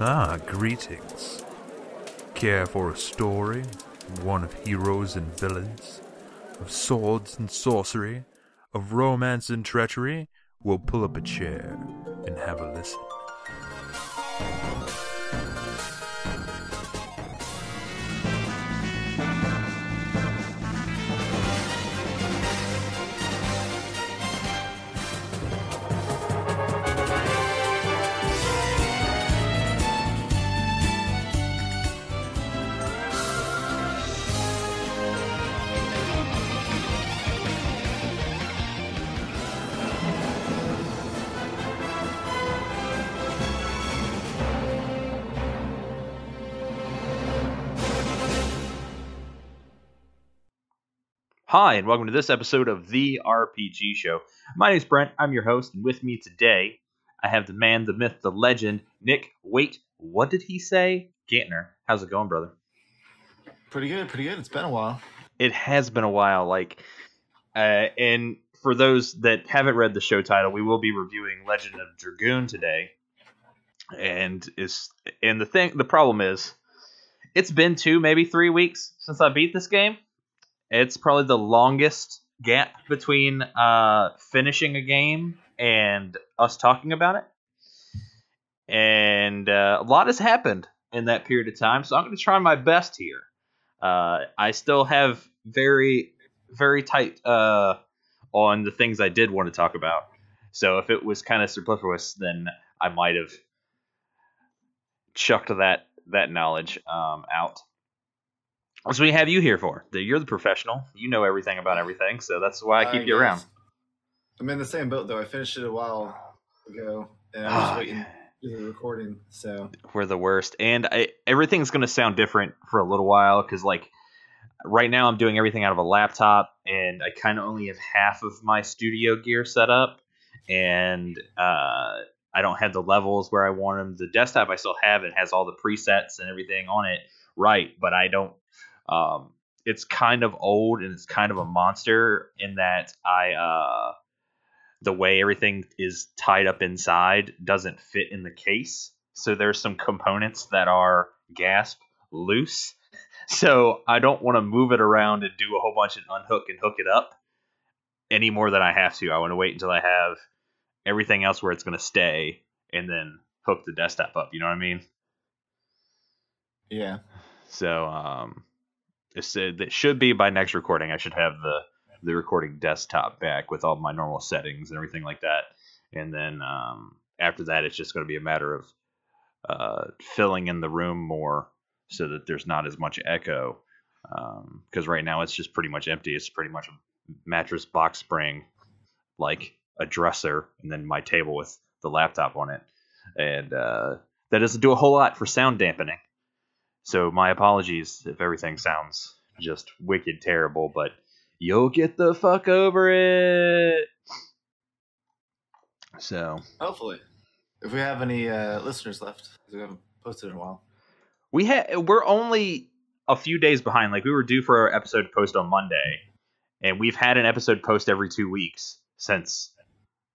Ah, greetings. Care for a story? One of heroes and villains? Of swords and sorcery? Of romance and treachery? We'll pull up a chair and have a listen. Hi, and welcome to this episode of The RPG Show. My name's Brent. I'm your host, and with me today, I have the man, the myth, the legend, Nick. Wait, what did he say? Gantner. How's it going, brother? Pretty good, pretty good. It's been a while. It has been a while. Like, uh, and for those that haven't read the show title, we will be reviewing Legend of Dragoon today. And is and the thing, the problem is, it's been two, maybe three weeks since I beat this game. It's probably the longest gap between uh, finishing a game and us talking about it. And uh, a lot has happened in that period of time, so I'm going to try my best here. Uh, I still have very, very tight uh, on the things I did want to talk about. So if it was kind of superfluous, then I might have chucked that that knowledge um, out. That's what we have you here for. You're the professional. You know everything about everything, so that's why I keep you guess. around. I'm in the same boat though. I finished it a while ago, and I'm Ah, just waiting do the recording. So We're the worst, and I, everything's going to sound different for a little while because, like, right now I'm doing everything out of a laptop, and I kind of only have half of my studio gear set up, and uh, I don't have the levels where I want them. The desktop I still have it has all the presets and everything on it, right? But I don't. Um, it's kind of old and it's kind of a monster in that I uh, the way everything is tied up inside doesn't fit in the case. So there's some components that are gasp loose. So I don't want to move it around and do a whole bunch and unhook and hook it up any more than I have to. I want to wait until I have everything else where it's going to stay and then hook the desktop up. You know what I mean? yeah, So um, that should be by next recording. I should have the the recording desktop back with all my normal settings and everything like that. And then um, after that, it's just going to be a matter of uh, filling in the room more so that there's not as much echo. Because right now it's just pretty much empty. It's pretty much a mattress box spring, like a dresser, and then my table with the laptop on it. And uh, that doesn't do a whole lot for sound dampening. So my apologies if everything sounds just wicked terrible, but you'll get the fuck over it. So hopefully, if we have any uh, listeners left, we haven't posted in a while. we had we're only a few days behind. Like we were due for our episode post on Monday, and we've had an episode post every two weeks since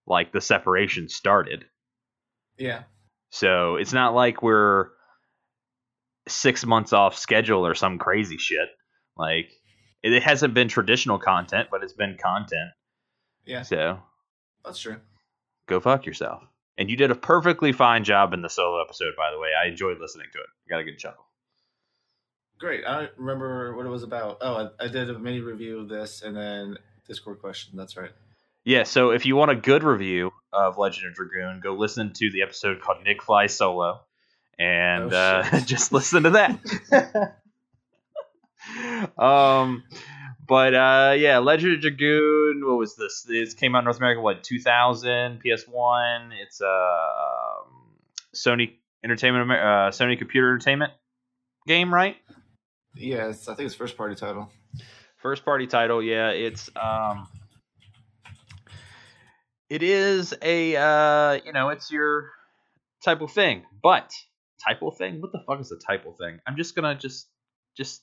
like the separation started. Yeah, So it's not like we're six months off schedule or some crazy shit. Like it it hasn't been traditional content, but it's been content. yeah, So that's true. go fuck yourself. And you did a perfectly fine job in the solo episode, by the way. I enjoyed listening to it. Got a good chuckle. Great. I don't remember what it was about. Oh, I, I did a mini review of this, and then Discord question. That's right. Yeah, so if you want a good review of Legend of Dragoon, go listen to the episode called Nick Fly Solo, and Oh, uh, just listen to that. um, but uh, yeah, Legend of Dragoon. What was this? This came out in North America. What 2000 PS1? It's a um, Sony Entertainment, uh, Sony Computer Entertainment game, right? Yeah, I think it's first party title. First party title, yeah. It's um it is a uh you know, it's your type of thing. But typo thing? What the fuck is a typo thing? I'm just gonna just just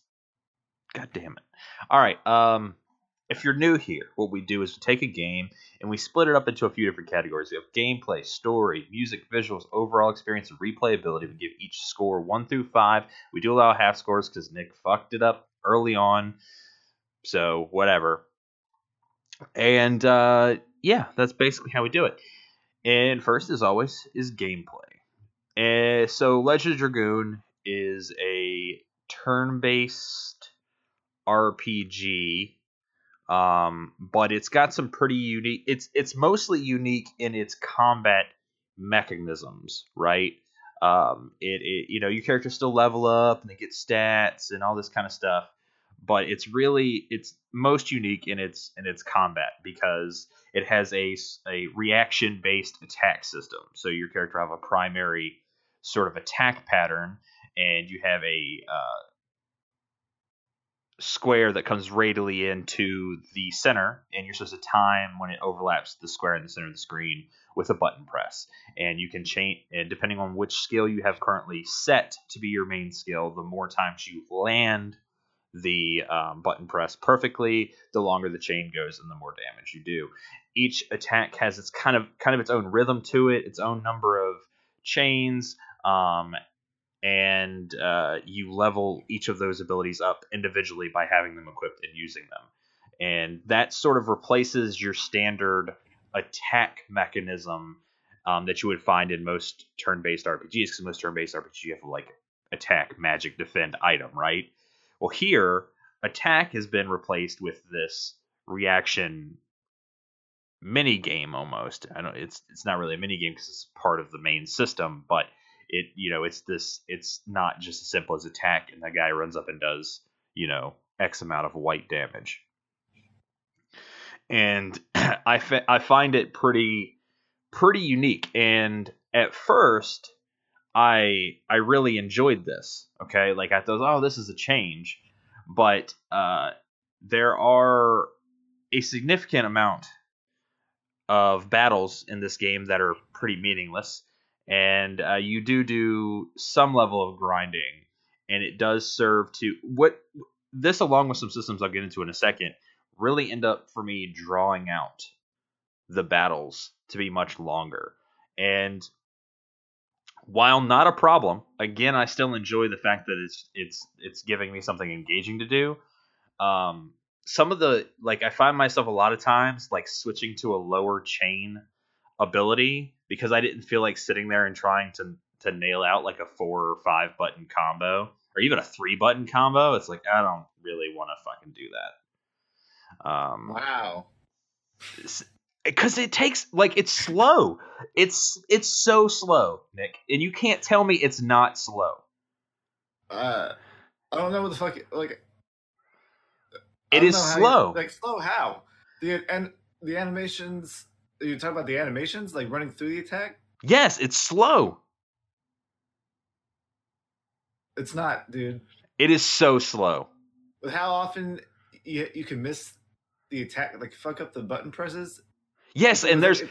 God damn it. Alright, um if you're new here, what we do is we take a game and we split it up into a few different categories. We have gameplay, story, music, visuals, overall experience, and replayability. We give each score one through five. We do allow half scores because Nick fucked it up early on. So, whatever. And uh, yeah, that's basically how we do it. And first, as always, is gameplay. And so, Legend of Dragoon is a turn based RPG um, but it's got some pretty unique. It's it's mostly unique in its combat mechanisms, right? Um, it, it you know your characters still level up and they get stats and all this kind of stuff, but it's really it's most unique in its in its combat because it has a a reaction based attack system. So your character have a primary sort of attack pattern, and you have a uh, square that comes radially into the center, and you're supposed to time when it overlaps the square in the center of the screen with a button press. And you can change, and depending on which skill you have currently set to be your main skill, the more times you land the um, button press perfectly, the longer the chain goes and the more damage you do. Each attack has its kind of kind of its own rhythm to it, its own number of chains, um, and uh, you level each of those abilities up individually by having them equipped and using them. And that sort of replaces your standard attack mechanism um, that you would find in most turn-based RPGs, because most turn-based RPGs you have like attack, magic, defend, item, right? Well, here attack has been replaced with this reaction mini game almost. I don't it's it's not really a mini game because it's part of the main system, but it you know it's this it's not just as simple as attack and that guy runs up and does you know x amount of white damage. And I, fa- I find it pretty pretty unique. And at first i i really enjoyed this okay? Like i thought oh this is a change. But uh there are a significant amount of battles in this game that are pretty meaningless and uh, you do do some level of grinding, and it does serve to what this, along with some systems I'll get into in a second, really end up for me drawing out the battles to be much longer. And while not a problem, again, I still enjoy the fact that it's it's it's giving me something engaging to do. Um, some of the like I find myself a lot of times like switching to a lower chain ability because I didn't feel like sitting there and trying to to nail out like a four or five button combo or even a three button combo. It's like I don't really want to fucking do that. Um, wow. Because it takes like it's slow. It's it's so slow, Nick, and you can't tell me it's not slow. Uh, I don't know what the fuck like. It is slow. You, like slow how? The and the animations you talk about the animations, like running through the attack? Yes, it's slow. It's not, dude. It is so slow. With how often you you can miss the attack, like fuck up the button presses. Yes, and there's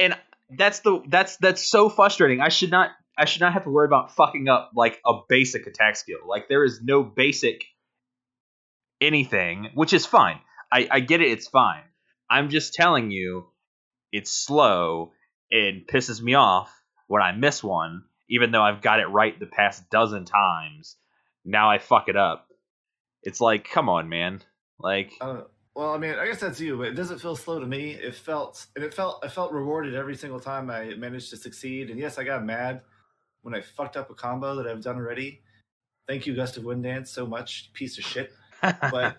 and that's the that's that's so frustrating. I should not I should not have to worry about fucking up like a basic attack skill. Like there is no basic anything, which is fine. I, I get it, it's fine. I'm just telling you it's slow and pisses me off when I miss one, even though I've got it right the past dozen times. Now I fuck it up. It's like, come on, man. Like, uh, well, I mean, I guess that's you, but it doesn't feel slow to me. It felt, and it felt, I felt rewarded every single time I managed to succeed. And yes, I got mad when I fucked up a combo that I've done already. Thank you, Gust of Wind Dance, so much, piece of shit. But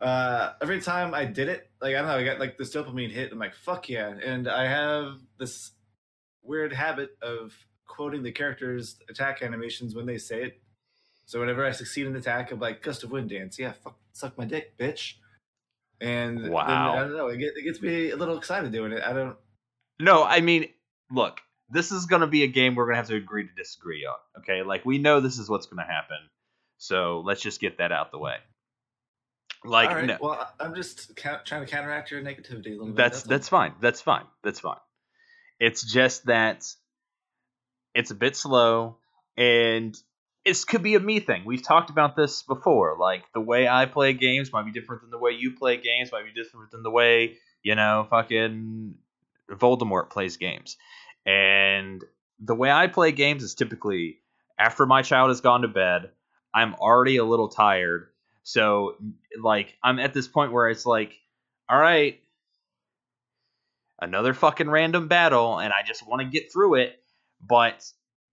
uh, every time I did it, like I don't know, I got like this dopamine hit. I'm like, fuck yeah! And I have this weird habit of quoting the characters' attack animations when they say it. So whenever I succeed in the attack, I'm like, gust of wind dance. Yeah, fuck, suck my dick, bitch. And wow, then, I don't know. It, get, it gets me a little excited doing it. I don't. No, I mean, look, this is going to be a game we're going to have to agree to disagree on. Okay, like we know this is what's going to happen. So let's just get that out the way. Like, right. no. well, I'm just ca- trying to counteract your negativity a little bit. That's that's, that's fine. That's fine. That's fine. It's just that it's a bit slow, and it could be a me thing. We've talked about this before. Like the way I play games might be different than the way you play games. Might be different than the way you know fucking Voldemort plays games. And the way I play games is typically after my child has gone to bed, I'm already a little tired. So like I'm at this point where it's like, all right, another fucking random battle and I just want to get through it, but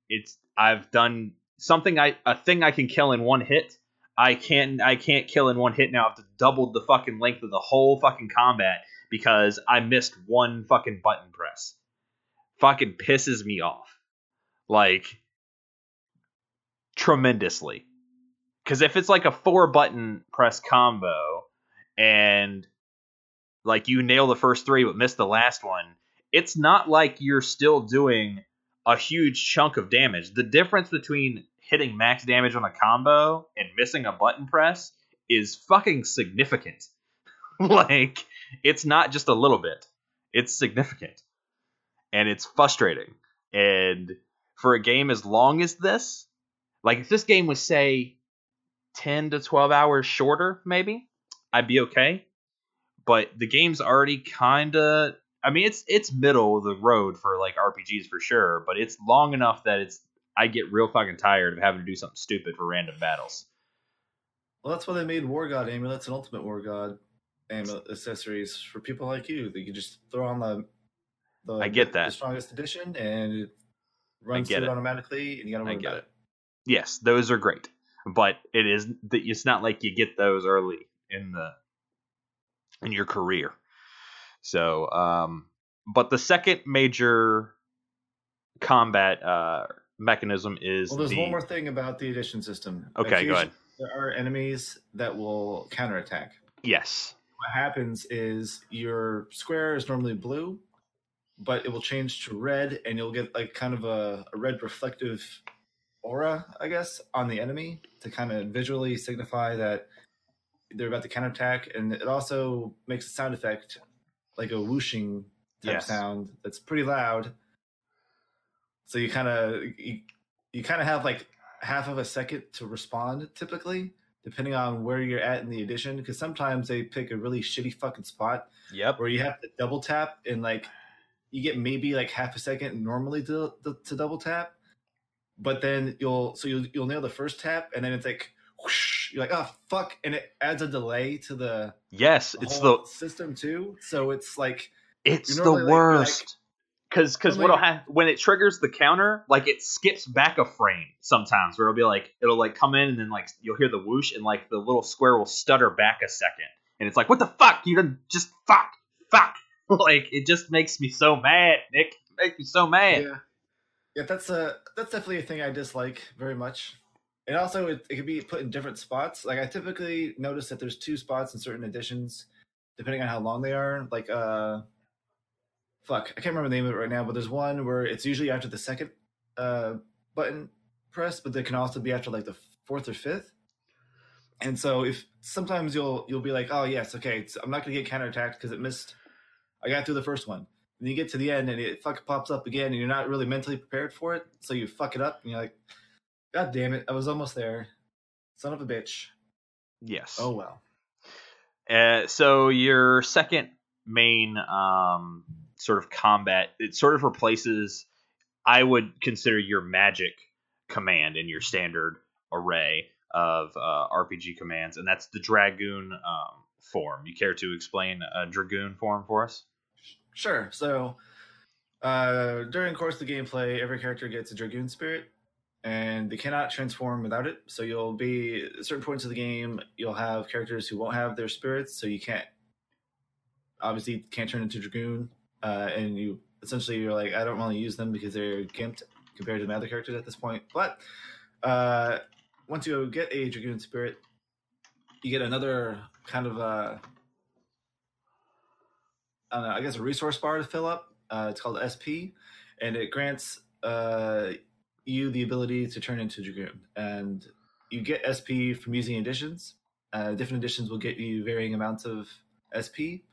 it's I've done something I a thing I can kill in one hit. I can't I can't kill in one hit now. I have to double the fucking length of the whole fucking combat because I missed one fucking button press. Fucking pisses me off. Like tremendously. Cause if it's like a four button press combo and like you nail the first three but miss the last one, it's not like you're still doing a huge chunk of damage. The difference between hitting max damage on a combo and missing a button press is fucking significant. like it's not just a little bit. It's significant. And it's frustrating. And for a game as long as this, like if this game was say 10 to 12 hours shorter maybe, I'd be okay. But the game's already kind of I mean, it's it's middle of the road for like RPGs for sure, but it's long enough that it's I get real fucking tired of having to do something stupid for random battles. Well, that's why they made War God amulets and Ultimate War God amulet accessories for people like you. That you just throw on the the I get that the strongest addition and it runs through it it. automatically, and you got to I worry get about it. Yes, those are great, but it is it's not like you get those early in the in your career. So, um, but the second major combat uh, mechanism is Well, there's the one more thing about the addition system. Okay, go ahead. There are enemies that will counterattack. yes, What happens is your square is normally blue, but it will change to red, and you'll get like kind of a, a red reflective aura, I guess, on the enemy to kind of visually signify that they're about to counterattack. And it also makes a sound effect like a whooshing type Yes. sound that's pretty loud. So you kind of you, you kind of have like half of a second to respond typically depending on where you're at in the addition because sometimes they pick a really shitty fucking spot yep, where you have to double tap and like you get maybe like half a second normally to, to, to double tap but then you'll so you'll, you'll nail the first tap and then it's like whoosh, you're like oh fuck and it adds a delay to the, yes, the it's the system too so it's like it's the like, worst. Cause, cause Normally- what'll happen when it triggers the counter, like it skips back a frame sometimes, where it'll be like it'll like come in and then like you'll hear the whoosh and like the little square will stutter back a second, and it's like what the fuck you done just fuck fuck like it just makes me so mad, Nick. It makes me so mad. Yeah, yeah, that's a that's definitely a thing I dislike very much. And also, it, it can be put in different spots. Like I typically notice that there's two spots in certain additions, depending on how long they are. Like uh, fuck, I can't remember the name of it right now, but there's one where it's usually after the second uh button press, but they can also be after like the fourth or fifth. And so if sometimes you'll you'll be like, oh yes, okay, I'm not gonna get counterattacked because it missed. I got through the first one. And you get to the end and it fucking pops up again and you're not really mentally prepared for it. So you fuck it up and you're like, God damn it, I was almost there. Son of a bitch. Yes. Oh well. Uh, so your second main um, sort of combat, it sort of replaces, I would consider your magic command in your standard array of uh, RPG commands, and that's the dragoon um, form. You care to explain a dragoon form for us? Sure. So uh during the course of the gameplay, every character gets a Dragoon spirit, and they cannot transform without it. So you'll be at certain points of the game, you'll have characters who won't have their spirits, so you can't obviously can't turn into Dragoon. Uh and you essentially you're like, I don't want to use them because they're gimped compared to my other characters at this point. But uh once you get a Dragoon spirit, you get another kind of uh I know, I guess a resource bar to fill up. Uh, it's called SP, and it grants uh, you the ability to turn into a Dragoon. And you get SP from using additions. Uh, different additions will get you varying amounts of SP.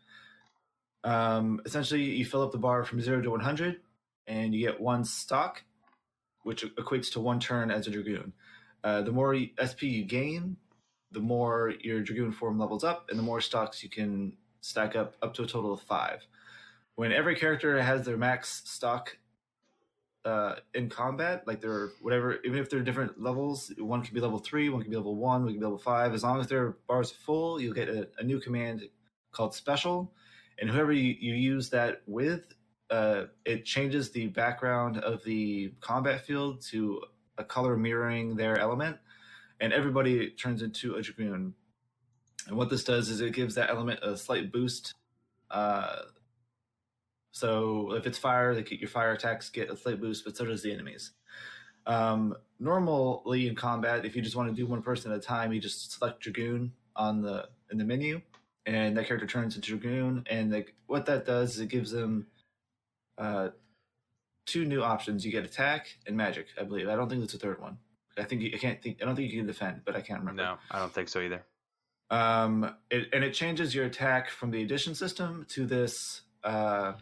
Um, essentially, you fill up the bar from zero to 100, and you get one stock, which equates to one turn as a Dragoon. Uh, the more SP you gain, the more your Dragoon form levels up, and the more stocks you can stack up up to a total of five. When every character has their max stock uh, in combat, like they're whatever, even if they're different levels, one can be level three, one can be level one, one can be level five. As long as their bars are full, you'll get a, a new command called special, and whoever you, you use that with, uh, it changes the background of the combat field to a color mirroring their element, and everybody turns into a dragoon. And what this does is it gives that element a slight boost. Uh, so if it's fire, they get your fire attacks get a slight boost, but so does the enemies. Um, normally in combat, if you just want to do one person at a time, you just select dragoon on the in the menu, and that character turns into dragoon. And like what that does is it gives them uh, two new options. You get attack and magic, I believe. I don't think there's a third one. I think you, I can't think. I don't think you can defend, but I can't remember. No, I don't think so either. Um, it, and it changes your attack from the addition system to this. Uh,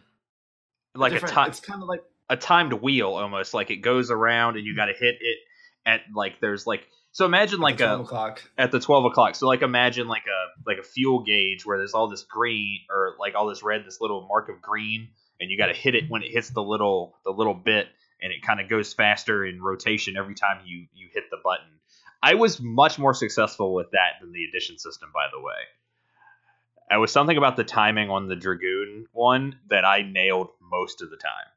Like a time, It's kind of like a timed wheel almost. Like it goes around and you got to hit it at like there's like so imagine like the 12 a o'clock. at the 12 o'clock so like imagine like a like a fuel gauge where there's all this green or like all this red this little mark of green and you got to hit it when it hits the little the little bit and it kind of goes faster in rotation every time you you hit the button i was much more successful with that than the addition system by the way it was something about the timing on the dragoon one that i nailed most of the time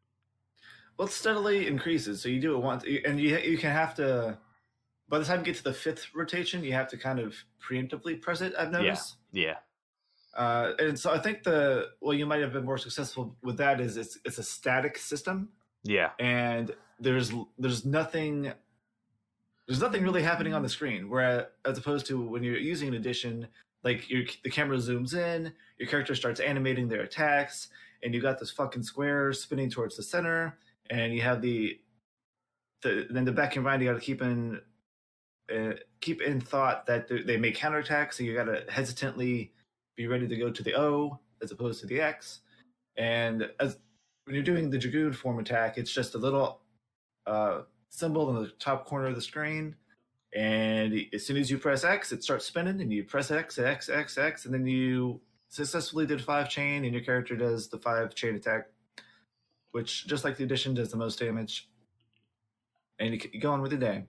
Well, it steadily increases. So you do it once, and you you can have to. By the time you get to the fifth rotation, you have to kind of preemptively press it. I've noticed. yeah Uh, and so I think the well, you might have been more successful with that. Is it's it's a static system, yeah and there's there's nothing there's nothing really happening on the screen. Where as opposed to when you're using an addition, like your the camera zooms in, your character starts animating their attacks, and you got this fucking square spinning towards the center, and you have the the then the back and right you got to keep in uh, keep in thought that they- may counterattack, so you got to hesitantly be ready to go to the O as opposed to the X. And as when you're doing the Dragoon form attack, it's just a little uh, symbol in the top corner of the screen. And as soon as you press X, it starts spinning, and you press X, X, X, X, and then you successfully did five chain, and your character does the five chain attack, which just like the addition does the most damage. And you, go on with your day.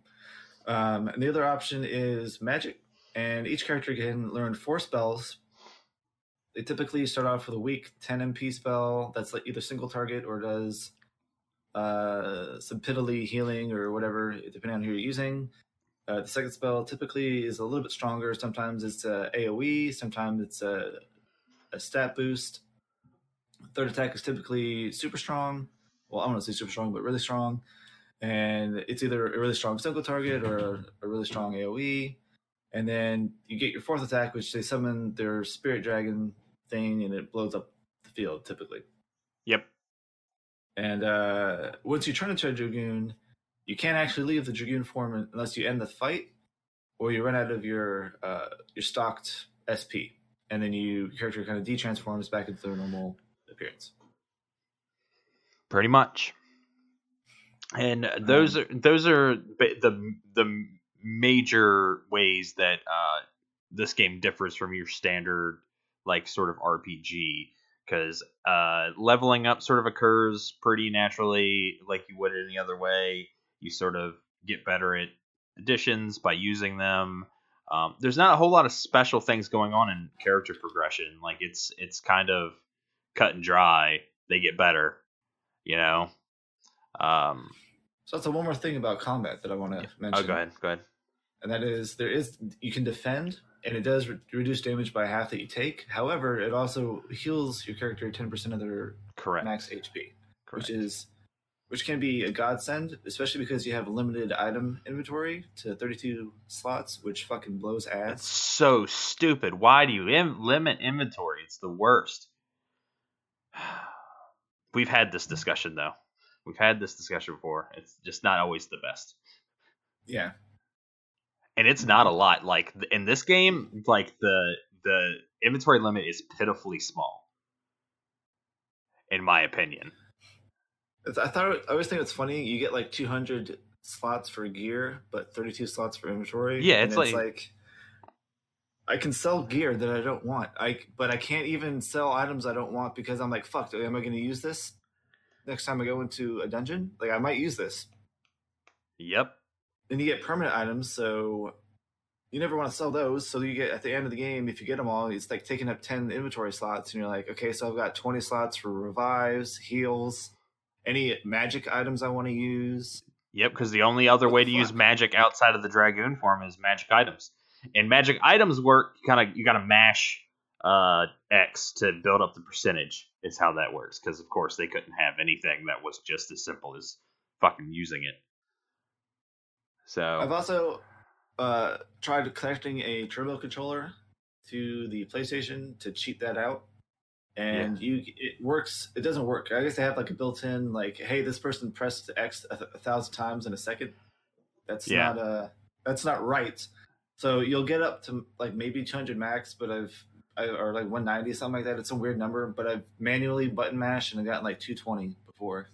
Um, and the other option is magic, and each character can learn four spells. They typically start off with a weak 10 MP spell that's like either single target or does uh, some piddly healing or whatever, depending on who you're using. Uh, the second spell typically is a little bit stronger. Sometimes it's a AOE, sometimes it's a, a stat boost. Third attack is typically super strong. Well, I don't want to say super strong, but really strong. And it's either a really strong single target or a really strong AOE. And then you get your fourth attack, which they summon their spirit dragon thing and it blows up the field typically. yep And uh, once you turn into a Dragoon, you can't actually leave the Dragoon form unless you end the fight or you run out of your uh, your stocked SP. And then you your character kind of de-transforms back into their normal appearance. pretty much and those are those are the the major ways that uh, this game differs from your standard like sort of RPG because uh, leveling up sort of occurs pretty naturally like you would any other way. You sort of get better at additions by using them. Um, there's not a whole lot of special things going on in character progression. Like it's it's kind of cut and dry. They get better you know? Um So that's the one more thing about combat that I want to mention. oh go ahead. Go ahead. And that is there is you can defend and it does re- reduce damage by half that you take. However it also heals your character 10% of their correct. max hp correct which is which can be a godsend especially because you have limited item inventory to 32 slots which fucking blows ass. So stupid. Why do you Im- limit inventory? It's the worst. We've had this discussion though. We've had this discussion before. It's just not always the best. Yeah and it's not a lot like in this game like the the inventory limit is pitifully small in my opinion i thought i always think it's funny you get like 200 slots for gear, but 32 slots for inventory. Yeah, and it's like- I can sell gear that I don't want. I but I can't even sell items I don't want because I'm like, fuck, am I going to use this next time I go into a dungeon? Like I might use this. Yep. Then you get permanent items, so you never want to sell those. So you get at the end of the game, if you get them all, it's like taking up 10 inventory slots, and you're like, okay, so I've got 20 slots for revives, heals, any magic items I want to use. Yep, because the only other way to use magic outside of the dragoon form is magic items. And magic items work kind of you got to mash uh, X to build up the percentage. Is how that works. Because of course they couldn't have anything that was just as simple as fucking using it. So I've also uh, tried connecting a turbo controller to the PlayStation to cheat that out, and you it works. It doesn't work. I guess they have like a built-in like, hey, this person pressed X a, th- a thousand times in a second. That's Yeah. not uh that's not right. So you'll get up to like maybe 200 max, but I've I, or like 190 something like that. It's a weird number, but I've manually button mashed and I've gotten like 220 before.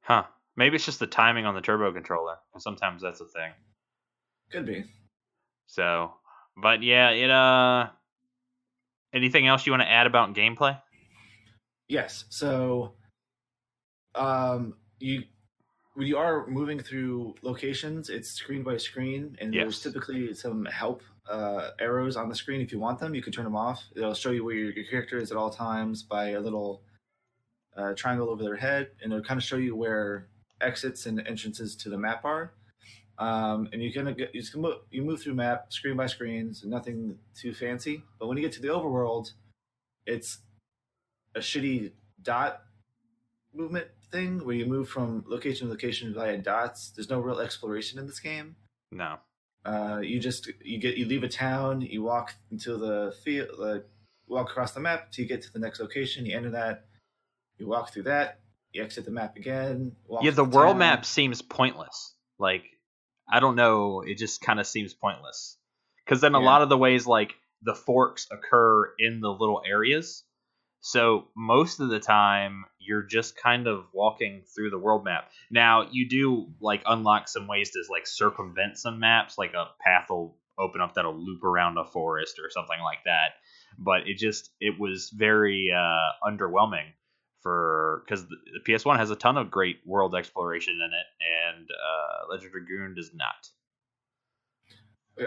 huh? Maybe it's just the timing on the turbo controller. Sometimes that's a thing. Could be. So, but yeah, it uh. Anything else you want to add about gameplay? Yes. So, um, you when you are moving through locations, it's screen by screen, and there's typically some help uh, arrows on the screen. If you want them, you can turn them off. It'll show you where your, your character is at all times by a little uh, triangle over their head, and it'll kind of show you where exits and entrances to the map are. Um, and you can you just move, you move through map screen by screen, so nothing too fancy. But when you get to the overworld, it's a shitty dot movement thing where you move from location to location via dots. There's no real exploration in this game. No. Uh, you just you get you leave a town, you walk into the field, uh, walk across the map till you get to the next location. You enter that, you walk through that, you exit the map again. Yeah, the world town. map seems pointless. Like, I don't know, it just kind of seems pointless. Because then a Yeah. lot of the ways, like, the forks occur in the little areas. So most of the time, you're just kind of walking through the world map. Now, you do, like, unlock some ways to, like, circumvent some maps. Like, a path will open up that'll loop around a forest or something like that. But it just, it was very uh, underwhelming for because the, the PS1 has a ton of great world exploration in it, and uh, Legend of Dragoon does not.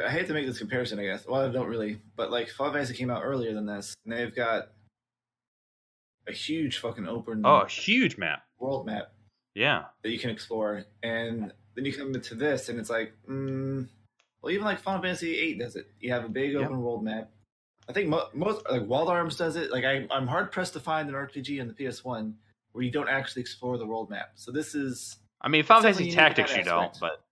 I hate to make this comparison, I guess. Well, I don't really, but like Final Fantasy came out earlier than this, and they've got a huge fucking open Oh, a huge map. world map Yeah, that you can explore, and then you come into this, and it's like, mm, well, even like Final Fantasy VIII does it. You have a big Yep. open world map. I think mo- most like Wild Arms does it. Like I, I'm hard pressed to find an RPG on the PS1 where you don't actually explore the world map. So this is I mean Final Fantasy Tactics you don't, but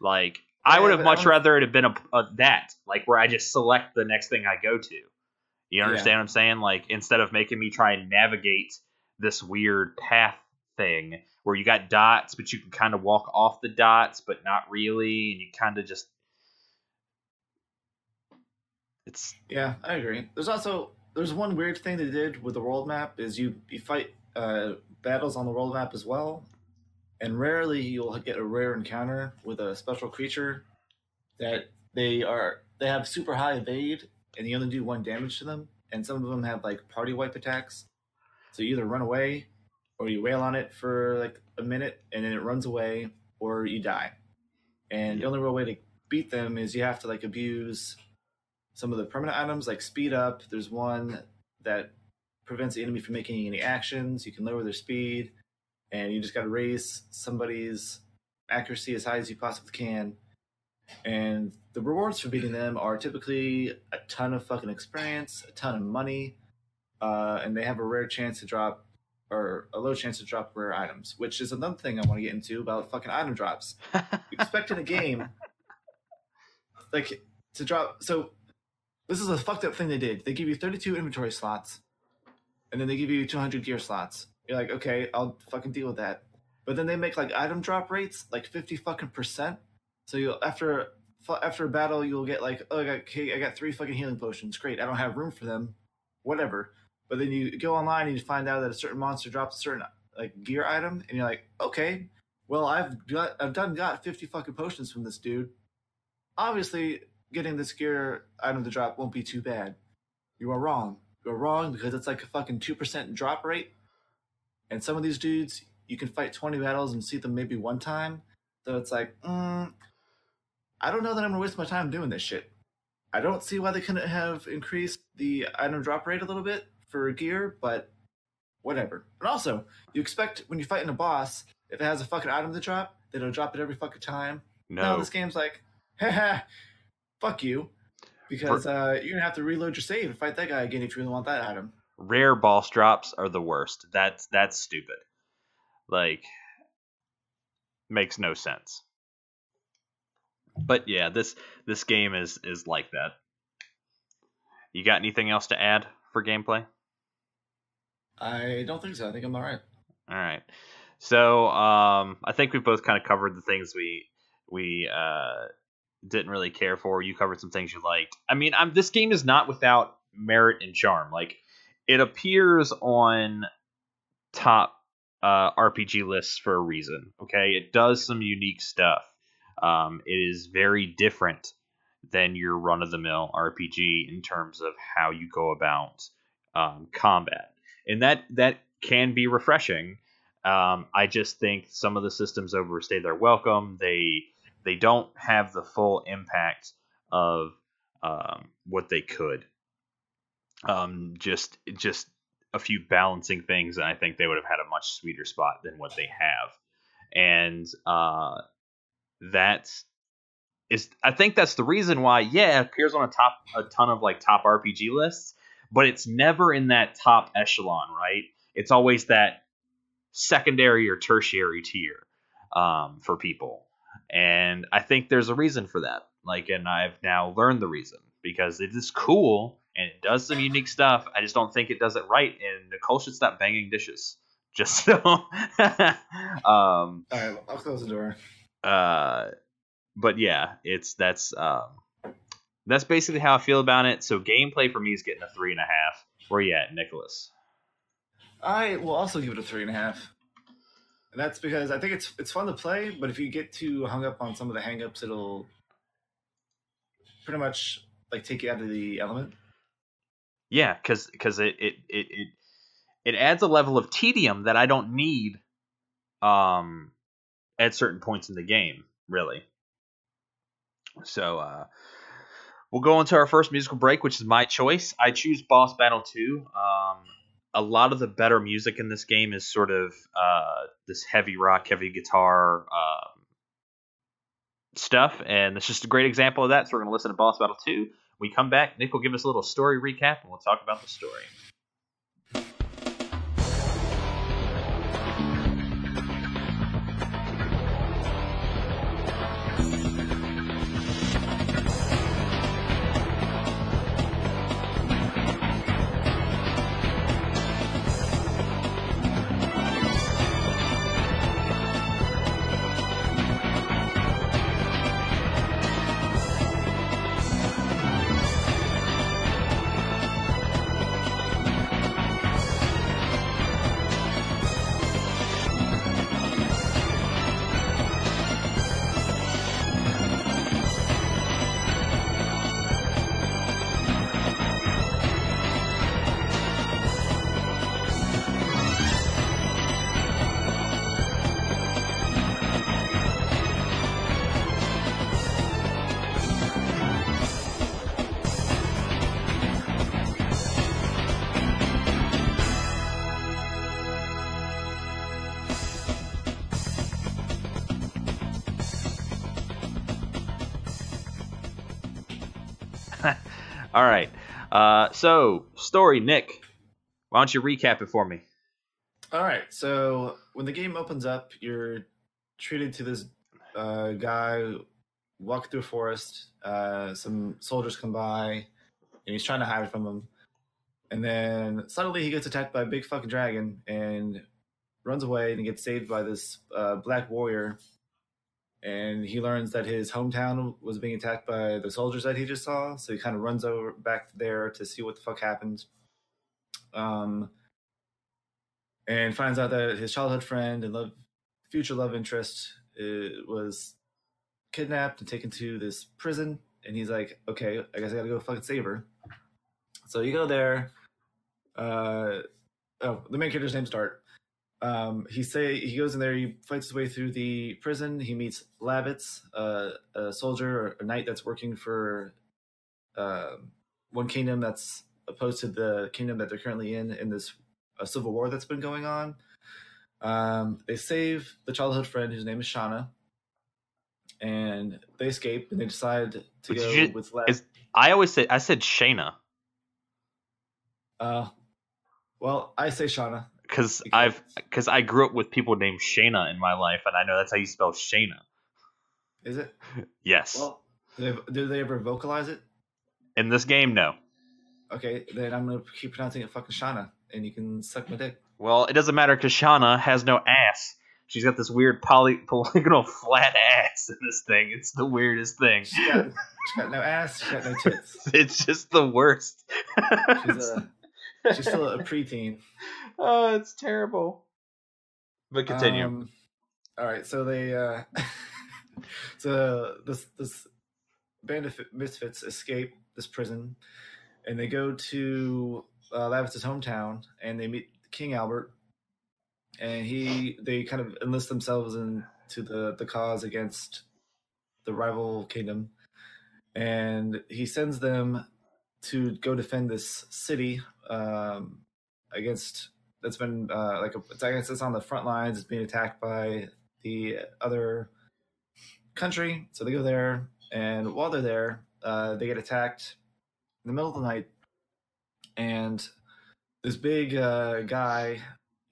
like I Yeah, would have much um, rather it have been a, a that like where I just select the next thing I go to. You Yeah. understand what I'm saying? Like instead of making me try and navigate this weird path thing where you got dots, but you can kind of walk off the dots, but not really, and you kind of just it's Yeah, I agree. There's also there's one weird thing they did with the world map is you you fight uh, battles on the world map as well, and rarely you'll get a rare encounter with a special creature that they are they have super high evade and you only do one damage to them, and some of them have like party wipe attacks, so you either run away or you wail on it for like a minute and then it runs away or you die, and the only real way to beat them is you have to like abuse some of the permanent items like speed up. There's one that prevents the enemy from making any actions. You can lower their speed, and you just got to raise somebody's accuracy as high as you possibly can. And the rewards for beating them are typically a ton of fucking experience, a ton of money, uh, and they have a rare chance to drop or a low chance to drop rare items, which is another thing I want to get into about fucking item drops you expect in a game like to drop so this is a fucked up thing they did. They give you 32 inventory slots and then they give you 200 gear slots. You're like okay i'll fucking deal with that. But then they make like item drop rates like 50 fucking percent. So you'll after after a battle you'll get like oh i got okay, i got three fucking healing potions. Great i don't have room for them. Whatever. But then you go online and you find out that a certain monster drops a certain like gear item and you're like okay well, I've got I've done got 50 fucking potions from this dude. Obviously, getting this gear item to drop won't be too bad. You are wrong. You're wrong because it's like a fucking 2% drop rate. And some of these dudes, you can fight 20 battles and see them maybe one time. So it's like, mm, I don't know that I'm gonna waste my time doing this shit. I don't see why they couldn't have increased the item drop rate a little bit for gear, but whatever. And also, you expect when you're fighting a boss, if it has a fucking item to drop, that it'll drop it every fucking time. No, No, this game's like, haha, fuck you. Because uh, you're gonna have to reload your save and fight that guy again if you really want that item. rare boss drops are the worst. That's that's stupid. Like makes no sense. But yeah, this this game is is like that. You got anything else to add for gameplay? I don't think so. I think I'm all right. All right. So um, I think we've both kind of covered the things we we uh, didn't really care for. You covered some things you liked. I mean, I'm this game is not without merit and charm. Like it appears on top uh, RPG lists for a reason. Okay, it does some unique stuff. Um, it is very different than your run of the mill RPG in terms of how you go about um, combat, and that that can be refreshing. Um, I just think some of the systems overstay their welcome. They they don't have the full impact of um, what they could. Um, just just a few balancing things, and I think they would have had a much sweeter spot than what they have. And uh, that's is I think that's the reason why. Yeah, it appears on a top a ton of like top RPG lists, but it's never in that top echelon, right? It's always that secondary or tertiary tier um, for people. And I think there's a reason for that. Like, and I've now learned the reason because it is cool and it does some unique stuff. I just don't think it does it right. And Nicole should stop banging dishes. Just so. um, All right, I'll close the door. uh, but yeah, it's that's um, that's basically how I feel about it. So gameplay for me is getting a three and a half. Where you at, Nicholas? I will also give it a three and a half. And that's because I think it's it's fun to play, but if you get too hung up on some of the hangups, it'll pretty much like take you out of the element. Yeah, because because it, it it it it adds a level of tedium that I don't need um at certain points in the game, really. So uh we'll go into our first musical break, which is my choice. I choose Boss Battle 2. Um a lot of the better music in this game is sort of uh this heavy rock, heavy guitar um stuff, and it's just a great example of that. So we're gonna listen to Boss Battle 2. We come back, Nick will give us a little story recap, and we'll talk about the story. So, story, Nick. Why don't you recap it for me? All right. So when the game opens up, you're treated to this uh, guy walking through a forest. Uh, some soldiers come by, and he's trying to hide from them. And then suddenly he gets attacked by a big fucking dragon and runs away and gets saved by this uh, black warrior. And he learns that his hometown was being attacked by the soldiers that he just saw. So he kind of runs over back there to see what the fuck happened. Um, and finds out that his childhood friend and love future love interest uh, was kidnapped and taken to this prison, and he's like, "Okay, I guess I gotta go fucking save her." So you go there. Uh, oh, the main character's name's Dart. Um, he say he goes in there. He fights his way through the prison. He meets Lavitz, uh, a soldier or a knight that's working for uh, one kingdom that's opposed to the kingdom that they're currently in in this uh, civil war that's been going on. Um, they save the childhood friend whose name is Shauna, and they escape and they decide to go you- with is- I always say I said Shayna Uh, well, I say Shauna. Because I've because I grew up with people named Shayna in my life, and I know that's how you spell Shayna. Is it? Yes. Well, did they, ever vocalize it? in this game, no. Okay, then I'm gonna keep pronouncing it fucking Shauna, and you can suck my dick. Well, it doesn't matter because Shauna has no ass. She's got this weird poly polygonal flat ass in this thing. It's the weirdest thing. She's got, she's got no ass. She's got no tits. It's just the worst. She's a she's still a preteen. oh, it's terrible. But continue. Um, all right, so they uh so this this band of misfits escape this prison, and they go to uh, Lavitz's hometown, and they meet King Albert, and he they kind of enlist themselves into the the cause against the rival kingdom, and he sends them to go defend this city um, against that's been uh, like a, it's, I guess it's on the front lines. It's being attacked by the other country. So they go there, and while they're there, uh, they get attacked in the middle of the night, and this big uh, guy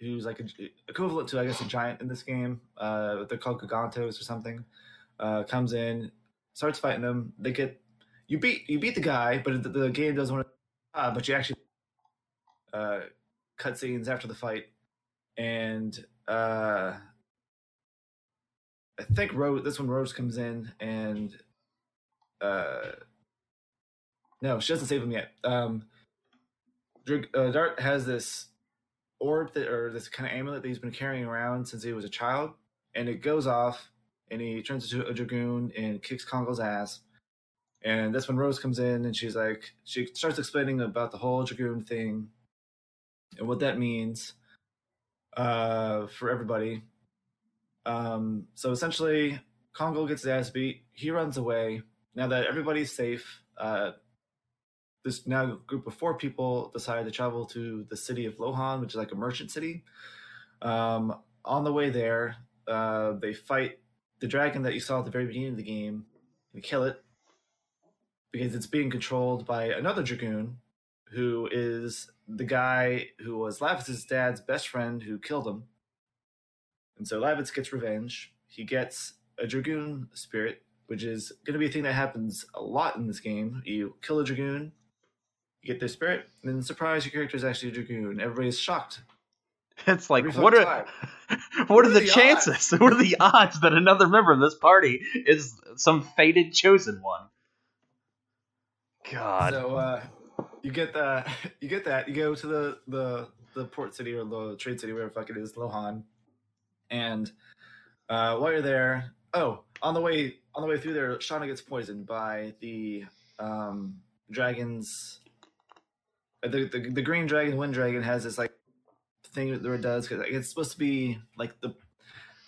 who's like a, equivalent to I guess a giant in this game. Uh, they're called Gigantos or something. Uh, comes in, starts fighting them. They get you beat you beat the guy, but the, the game doesn't want to. Uh, but you actually uh, cutscenes after the fight, and uh, I think Rose. This one Rose comes in and uh, no, she doesn't save him yet. Um, uh, Dart has this orb that, or this kind of amulet that he's been carrying around since he was a child, and it goes off, and he turns into a dragoon and kicks Kongol's ass. And that's when Rose comes in, and she's like, she starts explaining about the whole dragoon thing and what that means uh, for everybody. Um, so essentially, Kongol gets his ass beat. He runs away. Now that everybody's safe, uh, this now group of four people decide to travel to the city of Lohan, which is like a merchant city. Um, on the way there, uh, they fight the dragon that you saw at the very beginning of the game and kill it because it's being controlled by another dragoon who is the guy who was Lavitz's dad's best friend who killed him. And so Lavitz gets revenge. He gets a dragoon spirit, which is going to be a thing that happens a lot in this game. You kill a dragoon, you get their spirit, and then surprise, your character is actually a dragoon. Everybody's shocked. It's like Every what are what, are the, the chances? what are the odds that another member of this party is some fated chosen one? God. So uh, you get the you get that. You go to the the the port city or the trade city, wherever fuck it is, Lohan, and uh, while you're there, oh, on the way on the way through there, Shauna gets poisoned by the um, dragons. uh, The, the the green dragon, wind dragon, has this like thing that it does because it's supposed to be like the.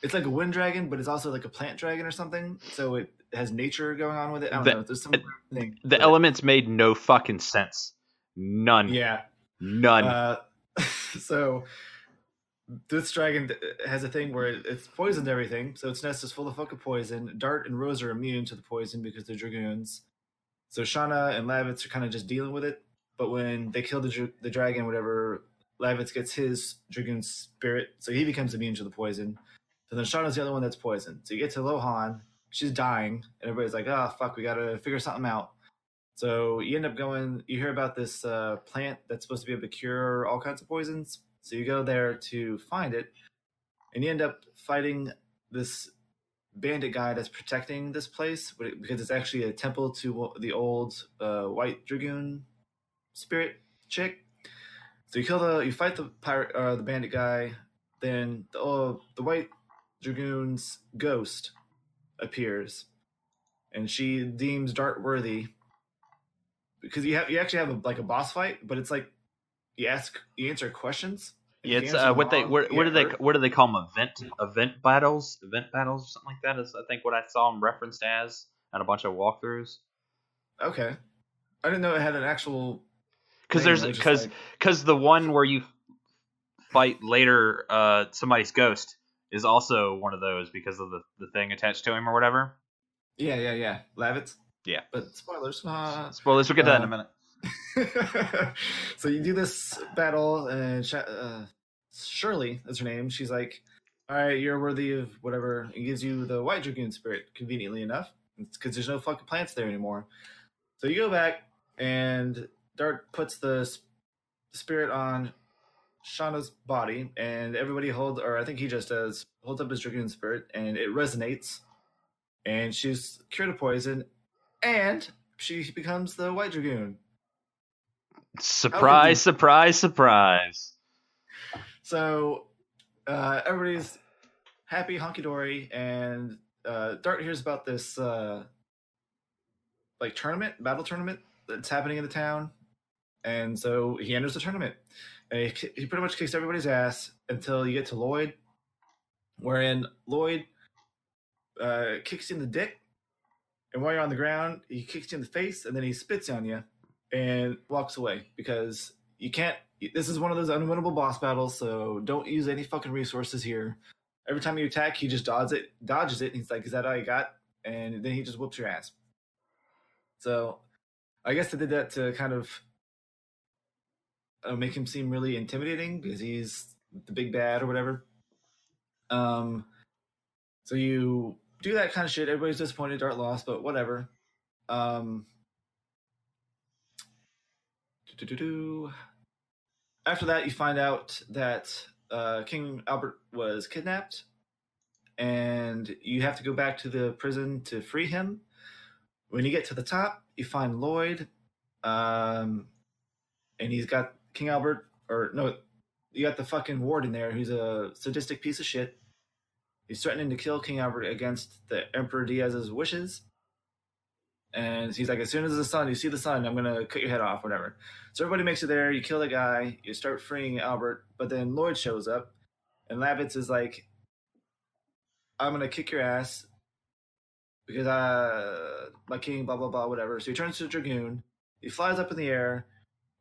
It's like a wind dragon, but it's also like a plant dragon or something. So it has nature going on with it. I don't The- know. There's some it- thing. the but- elements made no fucking sense. None. Yeah. None. Uh, so this dragon has a thing where it- it's poisoned everything. So its nest is full of fucking poison. Dart and Rose are immune to the poison because they're dragoons. So Shauna and Lavitz are kind of just dealing with it. But when they kill the the dragon, whatever, Lavitz gets his dragoon spirit, so he becomes immune to the poison. So then Shauna's the other one that's poisoned. So you get to Lohan, she's dying, and everybody's like, "Oh fuck, we gotta figure something out." So you end up going. You hear about this uh, plant that's supposed to be able to cure all kinds of poisons. So you go there to find it, and you end up fighting this bandit guy that's protecting this place because it's actually a temple to the old uh, white dragoon spirit chick. So you kill the, you fight the pirate, uh, the bandit guy. Then the oh, the white dragoon's ghost appears, and she deems Dart worthy because you have you actually have a, like a boss fight, but it's like you ask you answer questions. Yeah, it's uh, what they what, what do they what do they call them? Event event battles, event battles, or something like that. Is I think what I saw them referenced as at a bunch of walkthroughs. Okay, I didn't know it had an actual. Because there's it because like- because the one where you fight later uh somebody's ghost is also one of those because of the the thing attached to him or whatever. yeah, yeah, yeah, Lavitz. Yeah. but spoilers. Uh, Spoilers. We'll get to that in a Uh, minute. so you do this battle, and Sha- uh, Shirley is her name. She's like, "All right, you're worthy of whatever." And gives you the White Dragoon spirit. Conveniently enough, because there's no fucking plants there anymore. So you go back, and Dart puts the spirit on Shauna's body, and everybody holds, or I think he just does, holds up his Dragoon spirit, and it resonates, and she's cured of poison, and she becomes the White Dragoon. Surprise! Surprise! Surprise! So uh, everybody's happy, honky dory, and uh, Dart hears about this uh, like tournament, battle tournament that's happening in the town, and so he enters the tournament, and he, he pretty much kicks everybody's ass until you get to Lloyd, wherein Lloyd uh, kicks you in the dick, and while you're on the ground, he kicks you in the face, and then he spits on you, and walks away because you can't this is one of those unwinnable boss battles, so don't use any fucking resources here. Every time you attack, he just dodges it, dodges it. And he's like, "Is that all you got?" And then he just whoops your ass. So, I guess they did that to kind of uh, make him seem really intimidating because he's the big bad or whatever. Um, so you do that kind of shit. Everybody's disappointed Dart lost, but whatever. Um. After that, you find out that uh, King Albert was kidnapped, and you have to go back to the prison to free him. When you get to the top, you find Lloyd, um, and he's got King Albert, or no, you got the fucking warden there, who's a sadistic piece of shit. He's threatening to kill King Albert against the Emperor Diaz's wishes. And he's like, as soon as the sun, you see the sun, I'm gonna cut your head off, whatever. So everybody makes it there. You kill the guy. You start freeing Albert, but then Lloyd shows up, and Lavitz is like, "I'm gonna kick your ass because uh, my king, blah blah blah, whatever." So he turns to a dragoon. He flies up in the air,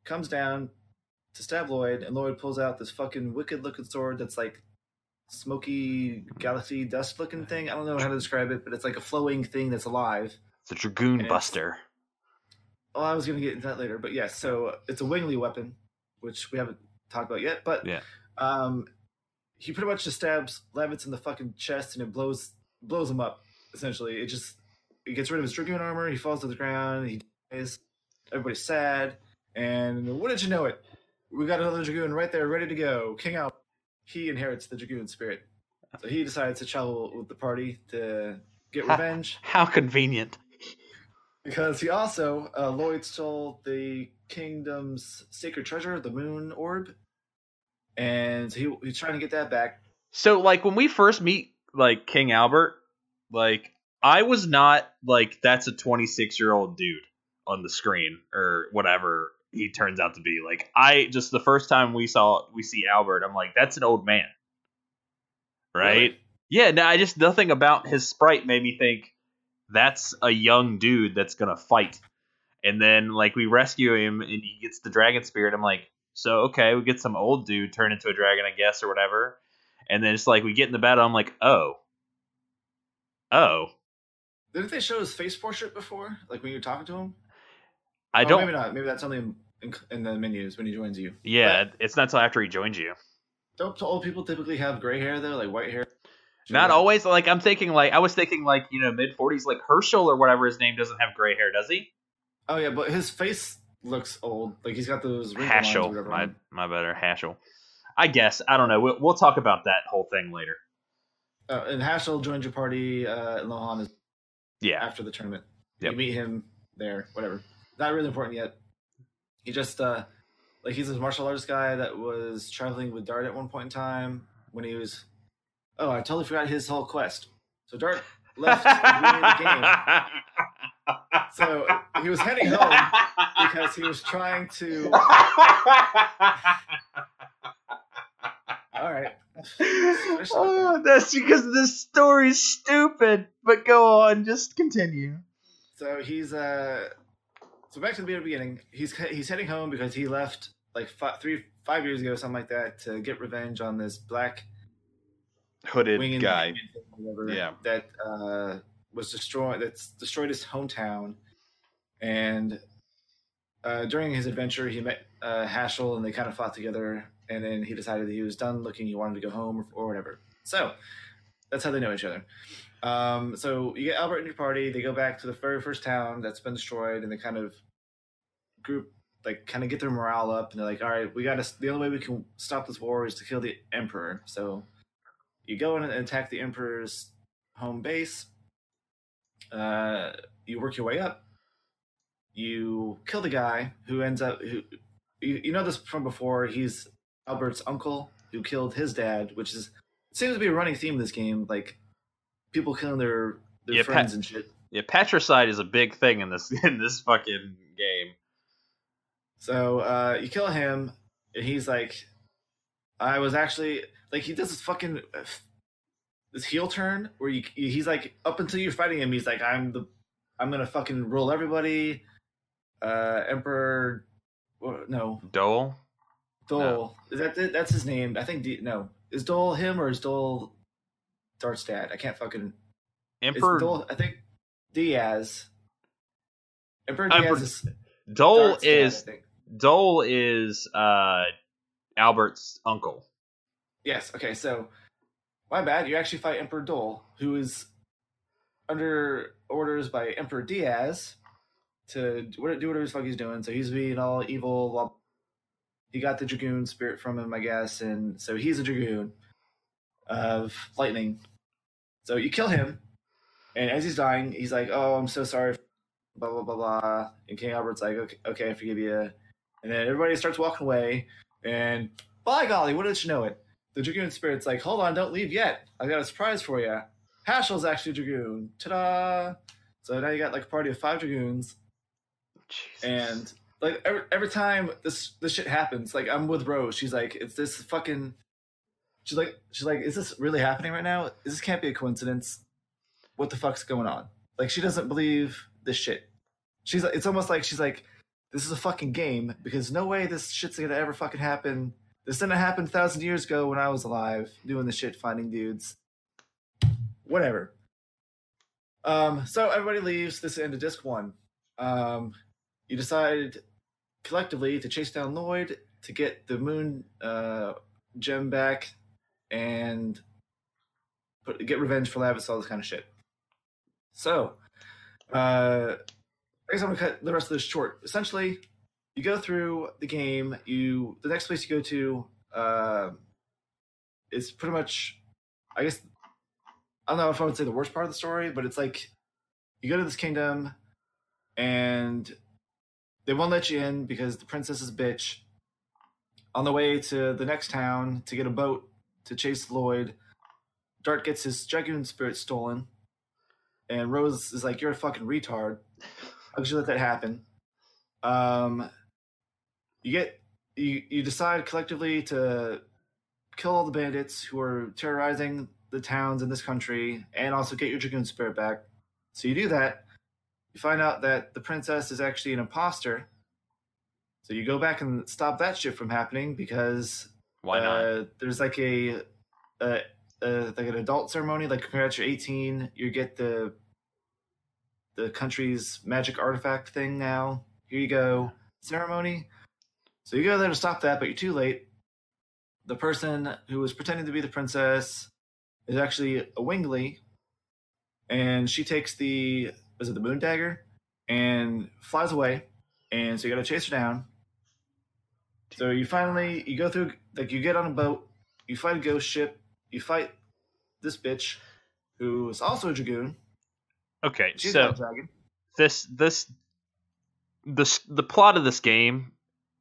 comes down to stab Lloyd, and Lloyd pulls out this fucking wicked looking sword that's like smoky galaxy dust looking thing. I don't know how to describe it, but it's like a flowing thing that's alive. It's a dragoon Yes. buster. Oh, I was going to get into that later, but yes. So it's a wingly weapon, which we haven't talked about yet. But Yeah. um, he pretty much just stabs Lavitz in the fucking chest, and it blows blows him up. Essentially, it just it gets rid of his dragoon armor. He falls to the ground. He dies. Everybody's sad, and what did you know it? We got another dragoon right there, ready to go. King out. He inherits the dragoon spirit, so he decides to travel with the party to get Ha. revenge. How convenient. Because he also, uh, Lloyd stole the kingdom's sacred treasure, the moon orb, and he he's trying to get that back. So like when we first meet like King Albert, like I was not like that's a 26 year old dude on the screen or whatever he turns out to be. Like I just the first time we saw we see Albert, I'm like that's an old man, right? Really? Yeah. No, I just nothing about his sprite made me think that's a young dude that's gonna fight. And then like we rescue him and he gets the dragon spirit. I'm like, so okay, we get some old dude turned into a dragon, I guess, or whatever. And then it's like we get in the battle. I'm like, oh, oh, Didn't they show his face portrait before? Like when you were talking to him? I Oh, don't. Maybe not. Maybe that's only in, in, in the menus when he joins you. yeah, it's not until after he joins you. Don't old people typically have gray hair though, like white hair? Not always. Like I'm thinking, like I was thinking, like you know, mid 40s. Like Herschel or whatever his name doesn't have gray hair, does he? Oh yeah, but his face looks old. Like he's got those wrinkle lines or Haschel, whatever. my my better Haschel. I guess I don't know. We'll, we'll talk about that whole thing later. Uh, and Haschel joins your party. Uh, and Lohan is Yeah, after the tournament. Yep. You meet him there, whatever. Not really important yet. He just uh like he's a martial arts guy that was traveling with Dart at one point in time when he was Oh, I totally forgot his whole quest. So Dart left the the game. So he was heading home because he was trying to. All right. oh, that's because this story's stupid. But go on, just continue. So he's uh. So back to the very beginning. He's he's heading home because he left like five, three, five years ago, something like that, to get revenge on this black Hooded guy. whatever Yeah. that uh, was destroyed. That's destroyed his hometown, and uh, during his adventure, he met uh, Haschel, and they kind of fought together. And then he decided that he was done looking. He wanted to go home or, or whatever. So that's how they know each other. Um, so you get Albert and your party. They go back to the very first town that's been destroyed, and they kind of group like kind of get their morale up. And they're like, "All right, we got to. The only way we can stop this war is to kill the emperor." So you go in and attack the emperor's home base. Uh, you work your way up. You kill the guy who ends up who you, you know this from before. He's Albert's uncle who killed his dad, which is seems to be a running theme of this game. Like people killing their their Yeah, friends Pat- and shit. Yeah, patricide is a big thing in this in this fucking game. So uh, you kill him, and he's like, I was actually like he does this fucking this heel turn where you he's like up until you're fighting him, he's like I'm the I'm gonna fucking rule everybody. Uh, Emperor, no, Doel. Doel is that that's his name? I think D, no is Doel him or is Doel Dart's dad? I can't fucking. Emperor Doel, I think Diaz. Emperor Emperor- Diaz is Doel is. Doel is uh Albert's uncle. Yes. Okay. So, my bad. You actually fight Emperor Doel, who is under orders by Emperor Diaz to do what- do whatever the fuck he's doing. So he's being all evil. He got the dragoon spirit from him, I guess, and so he's a dragoon of lightning. So you kill him, and as he's dying, he's like, "Oh, I'm so sorry." Blah blah blah blah. And King Albert's like, "Okay, okay, I forgive you." And then everybody starts walking away, and by golly, what did you know it? the Dragoon Spirit's like, hold on, don't leave yet. I got a surprise for you. Haschel's actually a Dragoon. Ta-da! So now you got like a party of five Dragoons, Jesus. and like every, every time this this shit happens, like I'm with Rose. She's like, it's this fucking. She's like, she's like, is this really happening right now? This can't be a coincidence. What the fuck's going on? Like she doesn't believe this shit. She's it's almost like she's like, this is a fucking game because no way this shit's gonna ever fucking happen. This didn't happen a thousand years ago when I was alive doing the shit finding dudes. Whatever. Um, so everybody leaves. This end of disc one. Um, you decide collectively to chase down Lloyd to get the moon uh, gem back and put, get revenge for Lavis, all this kind of shit. So, uh, I guess I'm gonna cut the rest of this short. Essentially, you go through the game. You the next place you go to uh, is pretty much, I guess, I don't know if I would say the worst part of the story, but it's like you go to this kingdom and they won't let you in because the princess is bitch. On the way to the next town to get a boat to chase Lloyd, Dart gets his dragoon spirit stolen, and Rose is like, "You're a fucking retard. How could you let that happen?" Um, you get you you decide collectively to kill all the bandits who are terrorizing the towns in this country, and also get your dragoon spirit back. So you do that. You find out that the princess is actually an imposter. So you go back and stop that shit from happening because Why not? uh, there's like a, a like an adult ceremony. Like congrats, you're 18. You get the the country's magic artifact thing now. Here you go, ceremony. So you go there to stop that, but you're too late. The person who was pretending to be the princess is actually a Wingly, and she takes the is it the moon dagger and flies away. And so you got to chase her down. So you finally you go through like you get on a boat, you fight a ghost ship, you fight this bitch who is also a dragoon. Okay, She's so not a dragon. this this the the plot of this game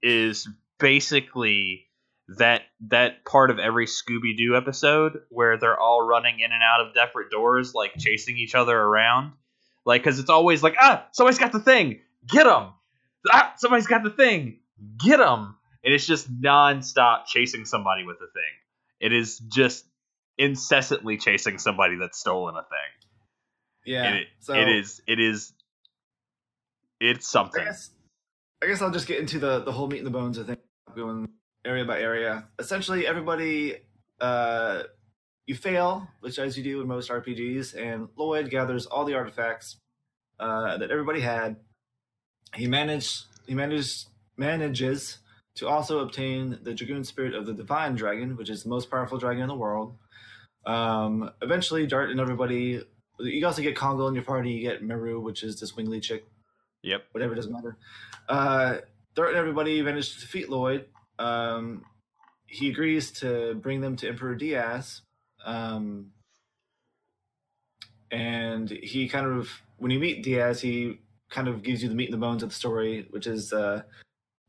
is basically that that part of every Scooby Doo episode where they're all running in and out of different doors, like chasing each other around, like because it's always like ah somebody's got the thing, get them, ah somebody's got the thing, get them, and it's just nonstop chasing somebody with the thing. It is just incessantly chasing somebody that's stolen a thing. Yeah. It, so it is it is it's I something. guess I guess I'll just get into the the whole meat and the bones. I think going area by area. Essentially, everybody uh, you fail, which as you do in most RPGs, and Lloyd gathers all the artifacts uh, that everybody had. He managed he managed manages to also obtain the Dragoon Spirit of the Divine Dragon, which is the most powerful dragon in the world. Um, eventually, Dart and everybody. You also get Kongol in your party. You get Meru, which is this wingly chick Yep. whatever doesn't matter. Uh, Dart and everybody managed to defeat Lloyd. Um, he agrees to bring them to Emperor Diaz, um, and he kind of when you meet Diaz, he kind of gives you the meat and the bones of the story, which is uh,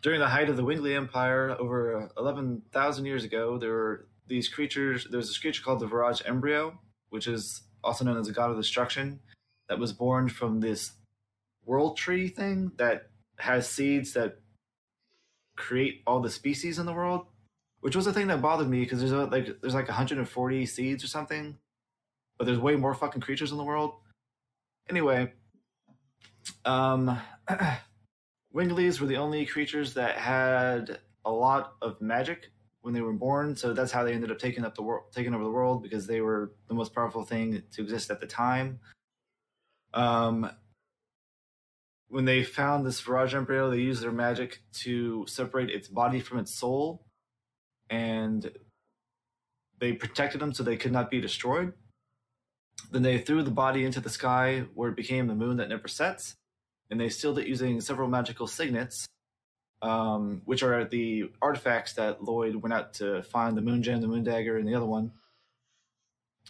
during the height of the Wingly Empire over eleven thousand years ago. There were these creatures. There was this creature called the Virage Embryo, which is also known as the god of destruction, that was born from this world tree thing that has seeds that create all the species in the world, which was a thing that bothered me because there's a, like there's like 140 seeds or something, but there's way more fucking creatures in the world. Anyway, um, Winglies were the only creatures that had a lot of magic when they were born, so that's how they ended up taking up the world, taking over the world because they were the most powerful thing to exist at the time. Um, when they found this Virage embryo, they used their magic to separate its body from its soul, and they protected them so they could not be destroyed. Then they threw the body into the sky where it became the moon that never sets, and they sealed it using several magical signets, um, which are the artifacts that Lloyd went out to find the moon gem, the moon dagger, and the other one.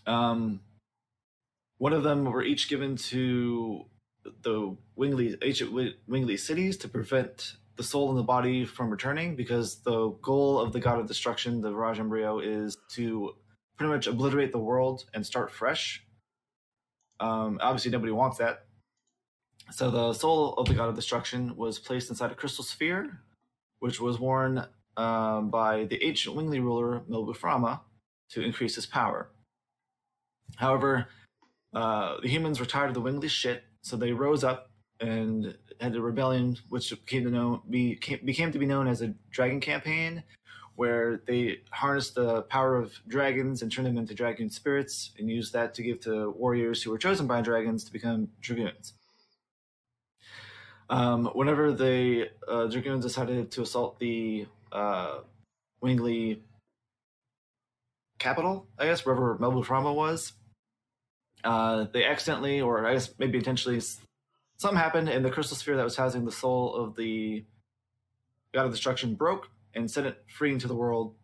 Um, one of them were each given to the Wingly ancient Wingly cities to prevent the soul and the body from returning because the goal of the god of destruction, the Raj embryo, is to pretty much obliterate the world and start fresh. Um, obviously, nobody wants that. So the soul of the god of destruction was placed inside a crystal sphere, which was worn um, by the ancient Wingly ruler Melbu Frahma to increase his power. However, uh, the humans were tired of the Wingly shit, so they rose up and had a rebellion, which became to know became, became to be known as a dragon campaign, where they harnessed the power of dragons and turned them into dragon spirits, and used that to give to warriors who were chosen by dragons to become dragoons. Um, whenever the uh, dragoons decided to assault the uh, Wingly capital, I guess wherever Melbu Frahma was, uh, they accidentally, or I guess maybe intentionally, something happened, and the crystal sphere that was housing the soul of the god of destruction broke and sent it free into the world.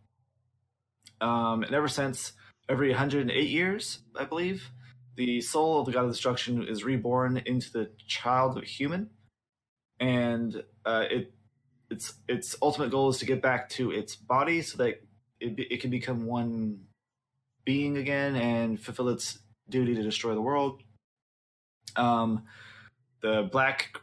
Um, and ever since, every 108 years, I believe, the soul of the god of destruction is reborn into the child of a human, and uh, it its its ultimate goal is to get back to its body so that it, it can become one being again and fulfill its duty to destroy the world. Um, the black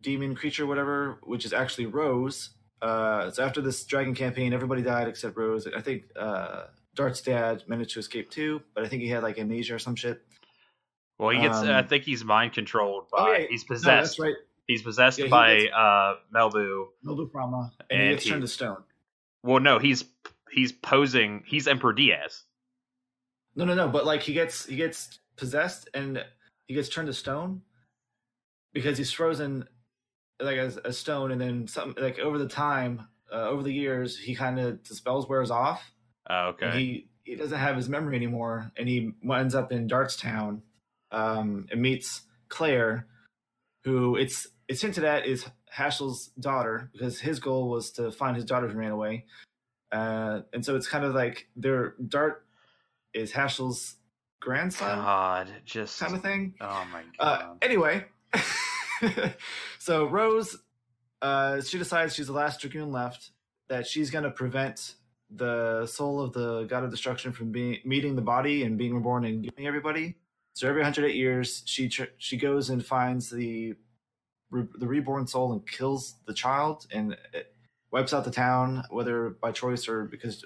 demon creature, whatever, which is actually Rose. Uh, so after this dragon campaign, everybody died except Rose. I think uh, Dart's dad managed to escape too, but I think he had like amnesia or some shit. Well, he gets. Um, I think he's mind controlled by. Oh, yeah. He's No, possessed. that's right. He's possessed Yeah, he by gets- uh, Melbu. Melbuframa, and, And he gets he- turned to stone. Well, no, he's he's posing. He's Emperor Diaz. No, no, no. But like he gets he gets possessed and he gets turned to stone because he's frozen like as a stone, and then something like over the time, uh, over the years, he kind of the spells wears off. Oh, and okay. he he doesn't have his memory anymore, and he ends up in Dartstown um, and meets Claire, who it's it's hinted at is Haschel's daughter because his goal was to find his daughter who ran away, uh, and so it's kind of like their Dart is Haschel's grandson God, just kind of thing. Oh my Uh, god. anyway, so Rose, uh, she decides she's the last dragoon left. That she's going to prevent the soul of the god of destruction from being meeting the body and being reborn and giving everybody. So every 108 years, she she goes and finds the the reborn soul and kills the child and wipes out the town, whether by choice or because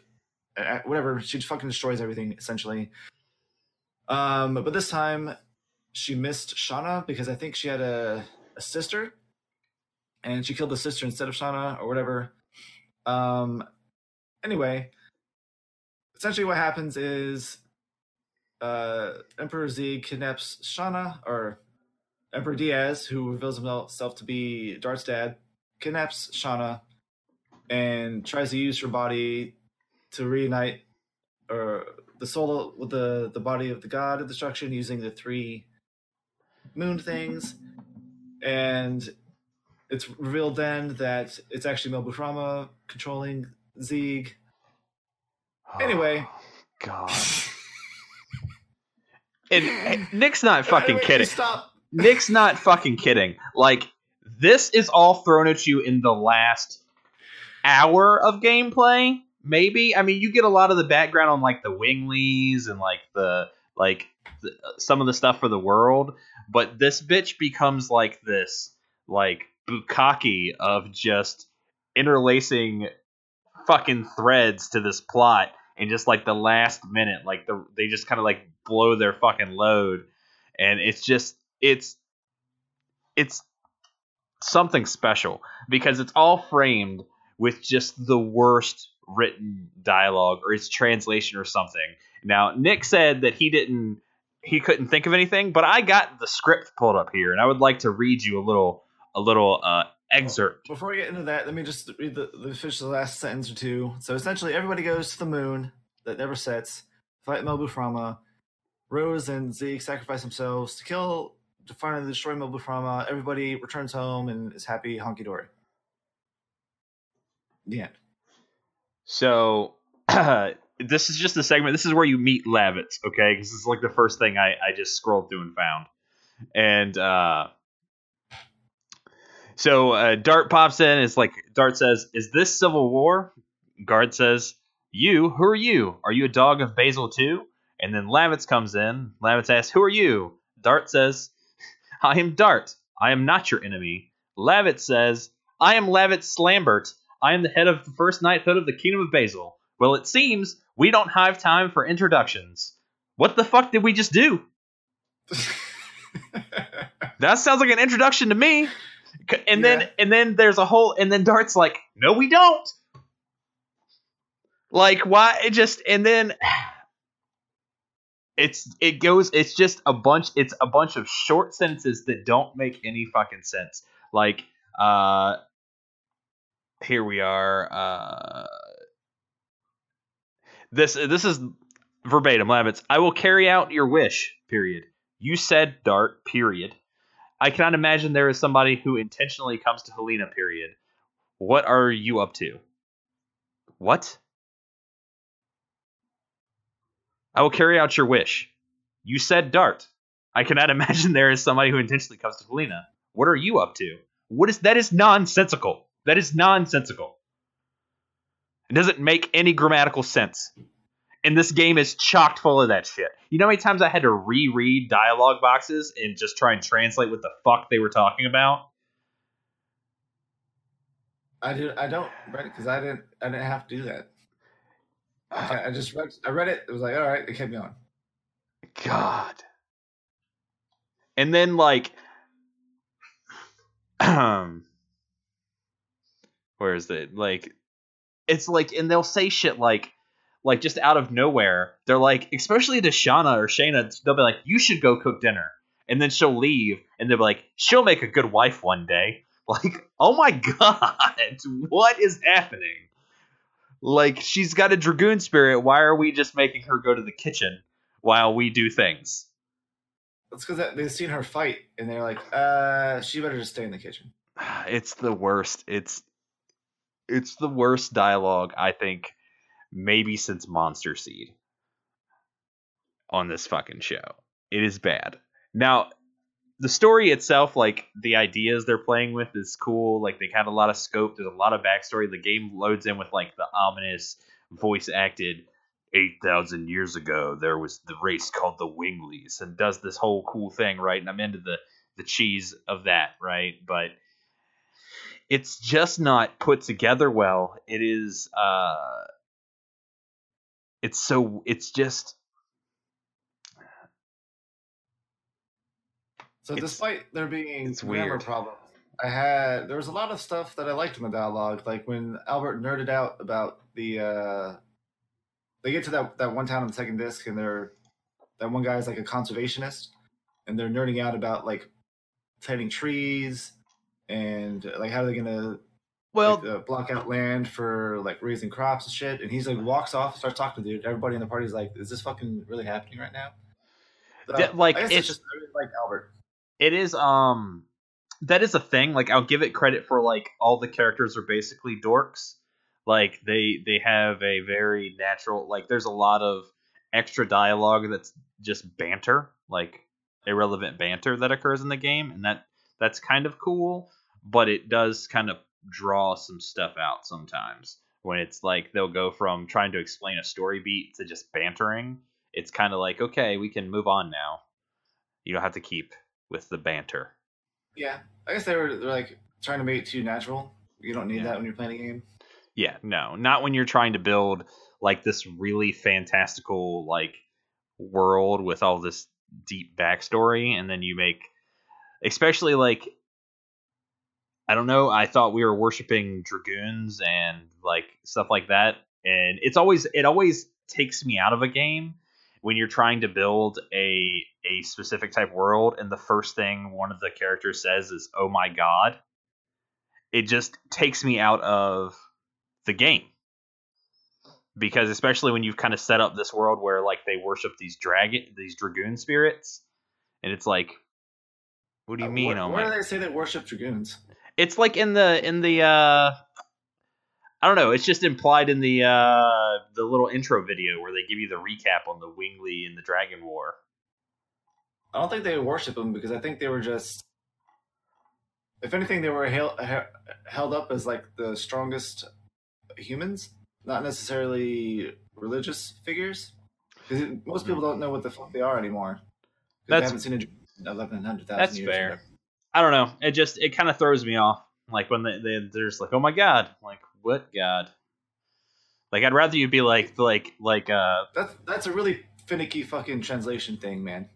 uh, whatever. She fucking destroys everything essentially. Um, but this time she missed Shauna because I think she had a, a sister, and she killed the sister instead of Shauna or whatever. Um, anyway, essentially what happens is uh, Emperor Z kidnaps Shauna, or Emperor Diaz, who reveals himself to be Dart's dad, kidnaps Shauna and tries to use her body to reunite or the soul with the, the body of the god of destruction using the three moon things. And it's revealed then that it's actually Melbu Frahma controlling Zieg. Anyway. God. and, Nick's not fucking Anyway, kidding. Stop. Nick's not fucking kidding. Like this is all thrown at you in the last hour of gameplay. Maybe I mean you get a lot of the background on like the Winglies and like the like the, uh, some of the stuff for the world, but this bitch becomes like this like bukkake of just interlacing fucking threads to this plot and just like the last minute like the they just kind of like blow their fucking load and it's just it's it's something special because it's all framed with just the worst written dialogue or its translation or something. Now, Nick said that he didn't he couldn't think of anything, but I got the script pulled up here and I would like to read you a little a little uh excerpt. Before we get into that, let me just read the, the the last sentence or two. So essentially, everybody goes to the moon that never sets, fight Melbu Frahma. Rose and Zieg sacrifice themselves to kill, to finally destroy Melbu Frahma. Everybody returns home and is happy, honky dory. The end. So this is just the segment. This is where you meet Lavitz, okay? Because this is like the first thing I, I just scrolled through and found. And uh, so uh, Dart pops in. It's like Dart says, "Is this civil war?" Guard says, "You? Who are you? Are you a dog of Basil too?" And then Lavitz comes in. Lavitz asks, "Who are you?" Dart says, "I am Dart. I am not your enemy." Lavitz says, "I am Lavitz Slambert. I am the head of the first knighthood of the Kingdom of Basil. Well, it seems we don't have time for introductions. What the fuck did we just do? That sounds like an introduction to me. And then Yeah. and then there's a whole and then Dart's like, "No, we don't." Like why it just and then it's it goes it's just a bunch it's a bunch of short sentences that don't make any fucking sense. Like uh here we are uh this this is verbatim Lavitz. I will carry out your wish. Period. You said Dart. Period. I cannot imagine there is somebody who intentionally comes to Hellena. Period. What are you up to? What? I will carry out your wish. You said Dart. I cannot imagine there is somebody who intentionally comes to Hellena. What are you up to? What is that? Is nonsensical. That is nonsensical. It doesn't make any grammatical sense. And this game is chocked full of that shit. You know how many times I had to reread dialogue boxes and just try and translate what the fuck they were talking about? I do. I don't read it because I didn't. I didn't have to do that. I, I just read. I read it. It was like, all right, it kept me on. God. And then like um where is it? Like it's like and they'll say shit like like just out of nowhere. They're like especially to Shauna or Shayna, they'll be like, You should go cook dinner. And then she'll leave and they'll be like, She'll make a good wife one day. Like, oh my god, what is happening? Like she's got a dragoon spirit. Why are we just making her go to the kitchen while we do things? It's because they've seen her fight and they're like, uh, she better just stay in the kitchen. it's the worst. It's it's the worst dialogue I think maybe since Monster Seed on this fucking show. It is bad. Now, the story itself, like the ideas they're playing with, is cool. Like they have a lot of scope. There's a lot of backstory. The game loads in with like the ominous voice acted 8,000 years ago there was the race called the Winglies and does this whole cool thing, right? And I'm into the the cheese of that, right? But it's just not put together well. It is uh it's so it's just So It's- despite there being grammar weird. problems, I had there was a lot of stuff that I liked in the dialogue. Like when Albert nerded out about the uh they get to that that one town on the second disc and they're that one guy is like a conservationist and they're nerding out about like planting trees and like how they're they gonna well like, uh, block out land for like raising crops and shit. And he's like walks off, and starts talking to dude. Everybody in the party's like, "Is this fucking really happening right now?" So, That- like, it's- it's just like Albert. it is um that is a thing like i'll give it credit for like all the characters are basically dorks like they they have a very natural like there's a lot of extra dialogue that's just banter like irrelevant banter that occurs in the game and that that's kind of cool but it does kind of draw some stuff out sometimes when it's like they'll go from trying to explain a story beat to just bantering it's kind of like okay we can move on now you don't have to keep with the banter Yeah, I guess they were they're like trying to make it too natural. You don't need Yeah. that when you're playing a game. Yeah, no, not when you're trying to build like this really fantastical like world with all this deep backstory, and then you make, especially like, I don't know. I thought we were worshiping dragoons and like stuff like that, and it's always it always takes me out of a game when you're trying to build a a specific type world, and the first thing one of the characters says is "Oh my god." It just takes me out of the game because especially when you've kind of set up this world where like they worship these dragon these dragoon spirits and it's like what do you Uh, mean where, oh where my do they say they worship dragoons? It's like in the in the uh I don't know. It's just implied in the uh the little intro video where they give you the recap on the Wingly and the Dragon War. I don't think they worship them because I think they were just. If anything, they were hail, he- held up as like the strongest humans, not necessarily religious figures. Because most people don't know what the fuck they are anymore. 'Cause They That's- haven't seen a dragon 1100,000 That's years. or fair. I don't know. It just it kind of throws me off. Like when they, they they're just like, oh my god, like what god? Like I'd rather you be like like like uh That's that's a really finicky fucking translation thing, man.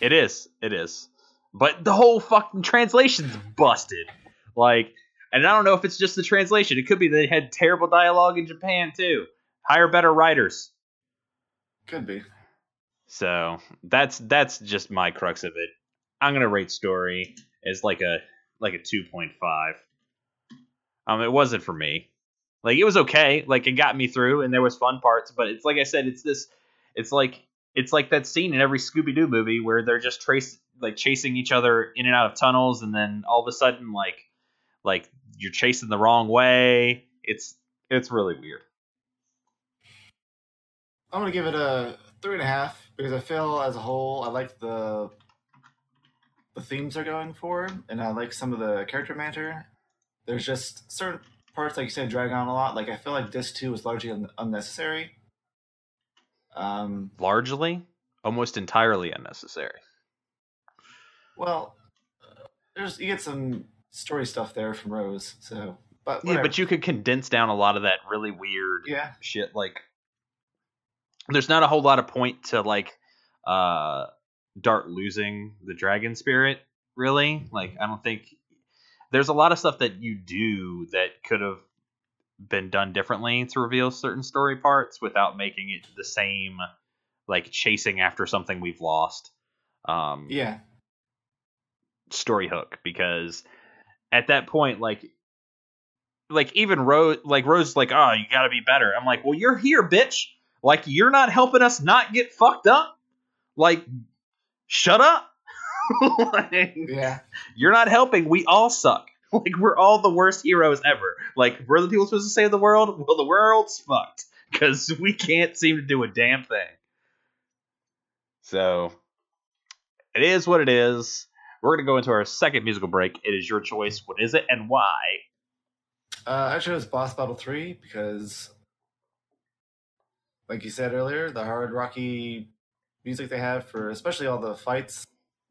It is. It is. But the whole fucking translation's busted. Like, and I don't know if it's just the translation. It could be they had terrible dialogue in Japan too. Hire better writers. Could be. So that's that's just my crux of it. I'm gonna rate story as like a like a two point five. Um, it wasn't for me. Like it was okay. Like it got me through, and there was fun parts. But it's like I said, it's this. It's like it's like that scene in every Scooby Doo movie where they're just trace like chasing each other in and out of tunnels, and then all of a sudden like like you're chasing the wrong way. It's it's really weird. I'm gonna give it a three and a half because I feel as a whole I like the the themes they're going for, and I like some of the character banter. There's just certain parts, like you said, drag on a lot. Like I feel like this two was largely un- unnecessary. Um, Largely, almost entirely unnecessary. well, uh, there's you get some story stuff there from Rose, so but Yeah, but you could condense down a lot of that really weird yeah, shit. Like, there's not a whole lot of point to like uh Dart losing the dragon spirit. Really, like I don't think there's a lot of stuff that you do that could have been done differently to reveal certain story parts without making it the same, like chasing after something we've lost. Um, yeah. story hook because at that point like like even rose like rose like oh you gotta be better i'm like well you're here bitch like you're not helping us not get fucked up like shut up. Like, Yeah, you're not helping. We all suck. Like we're all the worst heroes ever. Like we're the people supposed to save the world? Well the world's fucked because we can't seem to do a damn thing. So it is what it is. We're going to go into our second musical break. It is your choice. What is it and why? Uh, I chose Boss Battle three because like you said earlier, the hard rocky music they have for especially all the fights.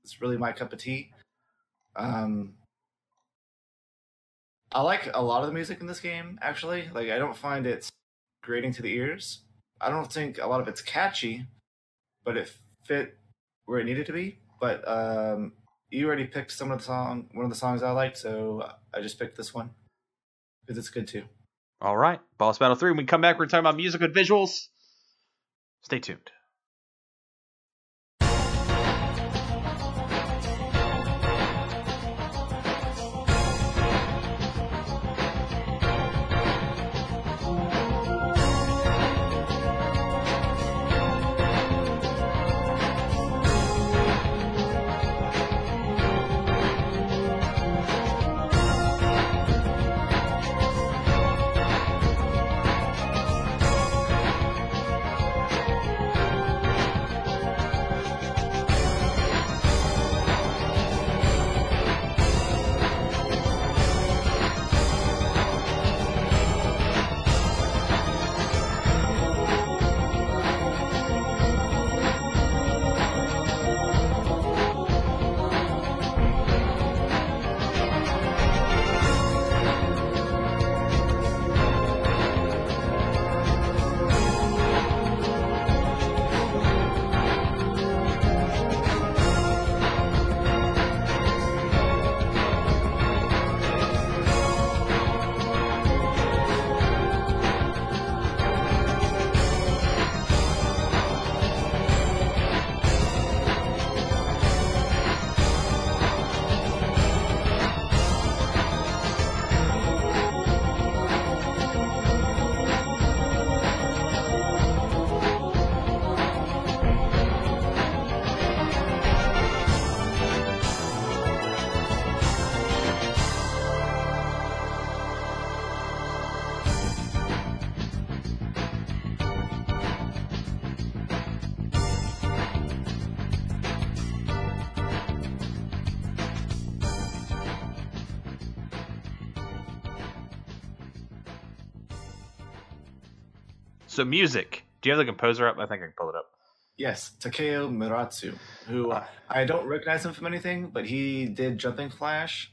It's really my cup of tea. Um, I like a lot of the music in this game. Actually, like I don't find it grating to the ears. I don't think a lot of it's catchy, but it fit where it needed to be. But um, you already picked some of the song, one of the songs I liked, so I just picked this one because it's good too. All right, Boss Battle 3. When we come back, we're talking about music and visuals. Stay tuned. So music. Do you have the composer up? I think I can pull it up. Yes, Takeo Miratsu, who uh, I don't recognize him from anything, but he did Jumping Flash,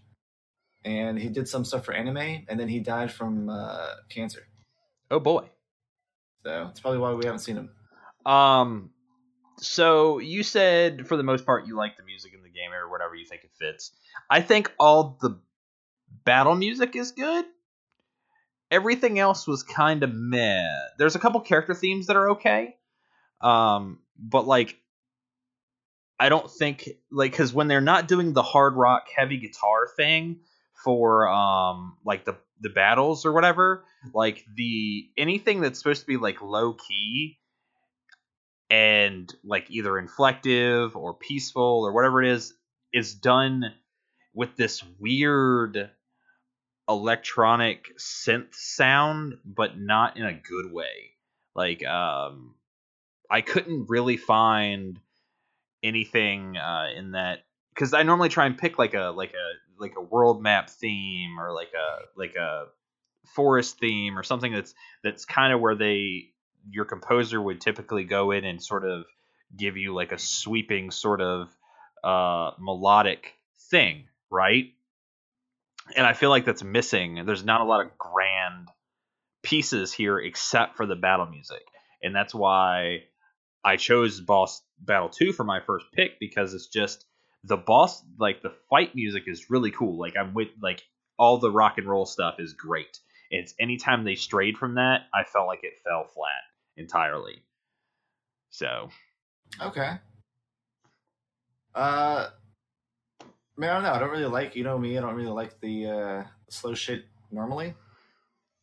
and he did some stuff for anime, and then he died from uh, cancer. Oh boy! So that's probably why we haven't seen him. Um, so you said for the most part you like the music in the game or whatever you think it fits. I think all the battle music is good everything else was kind of meh. There's a couple character themes that are okay, um, but like I don't think like because when they're not doing the hard rock heavy guitar thing for um like the the battles or whatever, like the anything that's supposed to be like low key and like either inflective or peaceful or whatever it is is done with this weird electronic synth sound, but not in a good way. Like, um, I couldn't really find anything uh, in that because I normally try and pick like a like a like a world map theme or like a like a forest theme or something that's that's kind of where they your composer would typically go in and sort of give you like a sweeping sort of uh melodic thing, right? And I feel like that's missing. There's not a lot of grand pieces here except for the battle music, and that's why I chose Boss Battle Two for my first pick because it's just the boss like the fight music is really cool. Like I'm with like all the rock and roll stuff is great. It's anytime they strayed from that, I felt like it fell flat entirely. So okay. Uh mean, I don't know. I don't really like, you know me, I don't really like the uh, slow shit normally.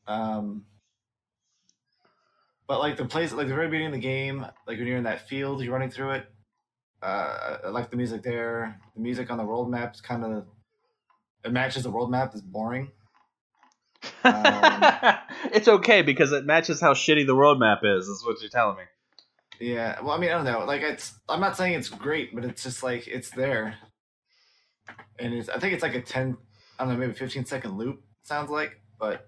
Um, but like the place, like the very beginning of the game, like when you're in that field, you're running through it. Uh, I like the music there. The music on the world map is kind of it matches the world map. It's boring. Um, it's okay because it matches how shitty the world map is. Is what you're telling me. Yeah. Well, I mean, I don't know. Like, it's. I'm not saying it's great, but it's just like it's there and it's I think it's like a ten, I don't know, maybe fifteen second loop. Sounds like, but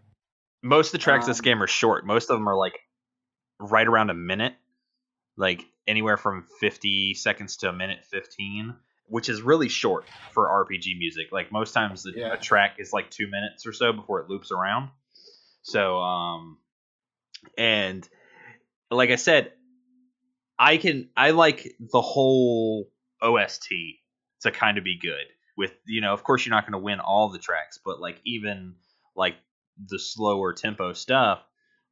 most of the tracks um, this game are short. Most of them are like right around a minute, like anywhere from 50 seconds to a minute 15, which is really short for RPG music. Like most times, the, Yeah. a track is like two minutes or so before it loops around. So, um, and like I said, I can I like the whole OST to kind of be good. With you know, of course, you're not going to win all the tracks, but like even like the slower tempo stuff,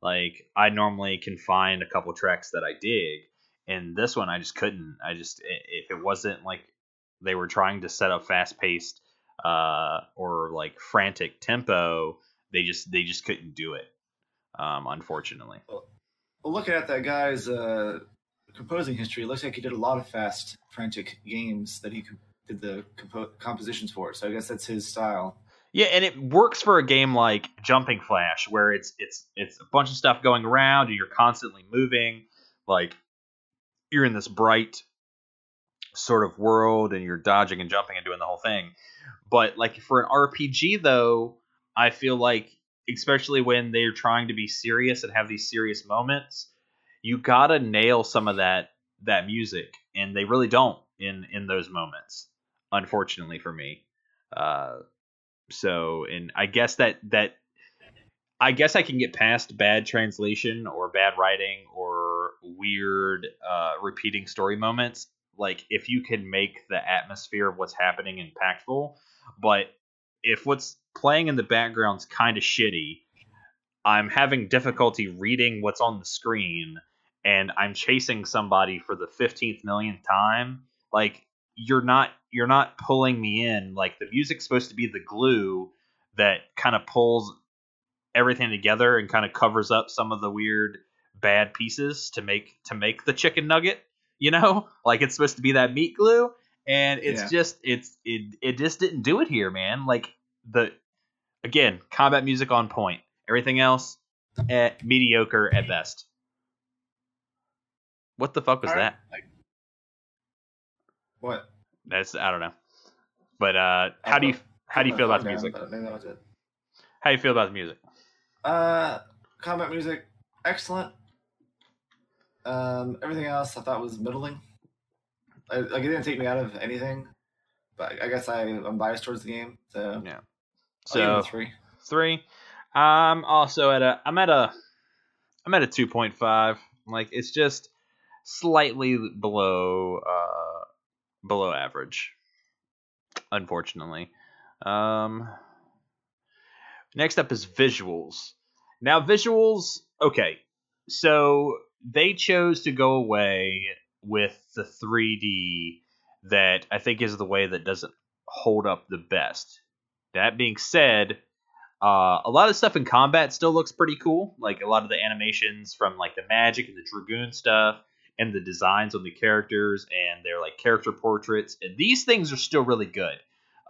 like I normally can find a couple tracks that I dig, and this one I just couldn't. I just if it wasn't like they were trying to set up fast paced uh, or like frantic tempo, they just they just couldn't do it. Um, unfortunately. Well, looking at that guy's uh, composing history, looks like he did a lot of fast, frantic games that he did the compo- compositions for. So I guess that's his style. Yeah, and it works for a game like Jumping Flash, where it's it's it's a bunch of stuff going around, and you're constantly moving. Like you're in this bright sort of world, and you're dodging and jumping and doing the whole thing. But like for an RPG, though, I feel like, especially when they're trying to be serious and have these serious moments, you gotta nail some of that that music, and they really don't in in those moments. Unfortunately for me. Uh, so and i guess that that i guess i can get past bad translation or bad writing or weird uh repeating story moments like if you can make the atmosphere of what's happening impactful but if what's playing in the background's kind of shitty i'm having difficulty reading what's on the screen and i'm chasing somebody for the 15th millionth time like you're not you're not pulling me in. Like the music's supposed to be the glue that kind of pulls everything together and kind of covers up some of the weird bad pieces to make to make the chicken nugget you know? Like it's supposed to be that meat glue and it's Yeah. just it's it it just didn't do it here man. Like the again combat music on point. Everything else eh, mediocre at best. What the fuck was right. that What? that's I don't know. But uh, how do you how do you feel about the music? Maybe that was it. How do you feel about the music? Uh, combat music, excellent. Um, everything else I thought was middling. I, like it didn't take me out of anything, but I guess I, I'm biased towards the game, so Yeah. I'll give it So three. three. I'm also at a I'm at a I'm at a two point five. Like it's just slightly below uh below average. Unfortunately. Um next up is visuals. Now visuals okay. So they chose to go away with the 3D that I think is the way that doesn't hold up the best. That being said, uh, a lot of stuff in combat still looks pretty cool. Like a lot of the animations from like the magic and the dragoon stuff, and the designs on the characters and their like character portraits. And these things are still really good.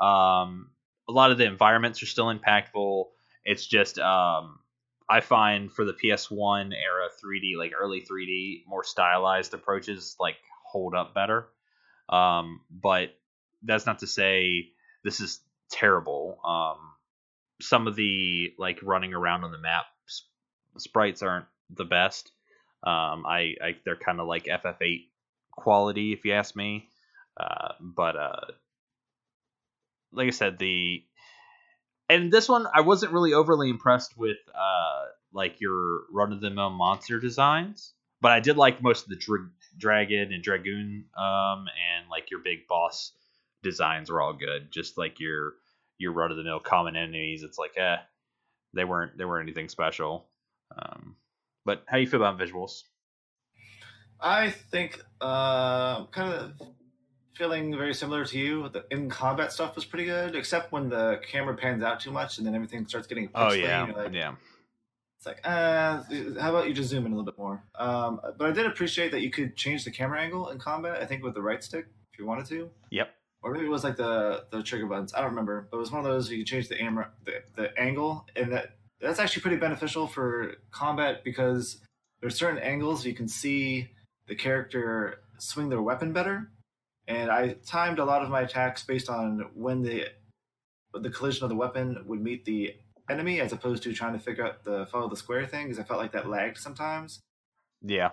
Um, a lot of the environments are still impactful. It's just um, I find for the PS1 era 3D, like early 3D, more stylized approaches like hold up better. Um, but that's not to say this is terrible. Um, some of the like running around on the map s- sprites aren't the best. Um, I, I they're kind of like FF8 quality, if you ask me. Uh, but uh, like I said, the and this one I wasn't really overly impressed with uh, like your run of the mill monster designs, but I did like most of the dra- dragon and dragoon um, and like your big boss designs were all good. Just like your your run of the mill common enemies, it's like eh, they weren't they weren't anything special. Um, but how do you feel about visuals? I think uh, kind of feeling very similar to you. The in combat stuff was pretty good, except when the camera pans out too much and then everything starts getting. Oh yeah, like, yeah. It's like, uh, how about you just zoom in a little bit more? Um, but I did appreciate that you could change the camera angle in combat. I think with the right stick, if you wanted to, Yep. or maybe it was like the the trigger buttons. I don't remember, but it was one of those you change the camera, the, the angle, and that that's actually pretty beneficial for combat because there's certain angles you can see the character swing their weapon better. And I timed a lot of my attacks based on when the the collision of the weapon would meet the enemy, as opposed to trying to figure out the follow the square thing, because I felt like that lagged sometimes. Yeah.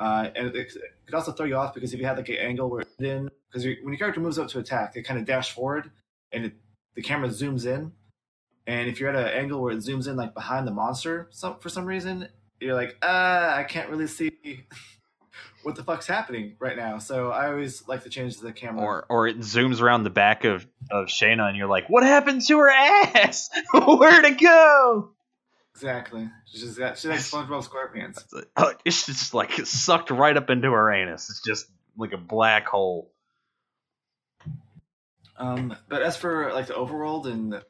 Uh, and it, it could also throw you off because if you had like an angle where then because when your character moves up to attack, they kind of dash forward and it, the camera zooms in. And if you're at an angle where it zooms in like behind the monster, some for some reason you're like, ah, I can't really see what the fuck's happening right now. So I always like to change the camera. Or or it zooms around the back of of Shana, and you're like, "What happened to her ass? Where'd it go?" exactly. She's just got she's like SpongeBob SquarePants. Oh, It's just like sucked right up into her anus. It's just like a black hole. Um, but as for like the overworld and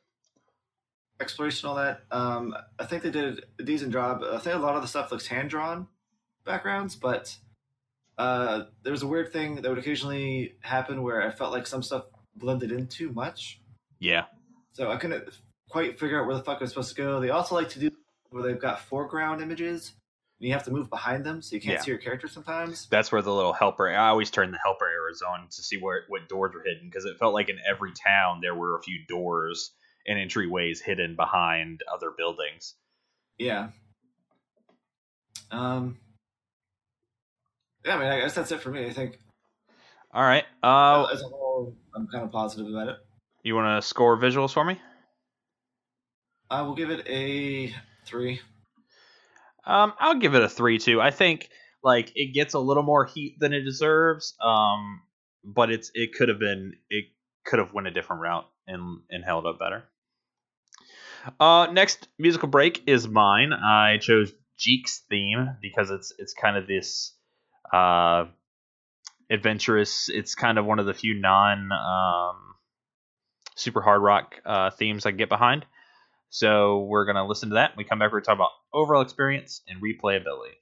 exploration, all that, um, I think they did a decent job. I think a lot of the stuff looks hand drawn backgrounds, but uh, there was a weird thing that would occasionally happen where I felt like some stuff blended in too much. Yeah. So I couldn't quite figure out where the fuck I was supposed to go. They also like to do where they've got foreground images. And you have to move behind them, so you can't Yeah. see your character sometimes. That's where the little helper. I always turn the helper arrows on to see where what doors were hidden because it felt like in every town there were a few doors and entryways hidden behind other buildings. Yeah. Um. Yeah, I mean, I guess that's it for me. I think All right. Uh, as a whole, I'm kind of positive about it. you want to score visuals for me? I will give it a three. Um, I'll give it a three too. I think like it gets a little more heat than it deserves. Um, but it's it could have been it could have went a different route and and held up better. Uh, next musical break is mine. I chose Jeek's theme because it's it's kind of this uh adventurous. It's kind of one of the few non um super hard rock uh, themes I can get behind. So we're gonna listen to that. When we come back. We're gonna talk about overall experience and replayability.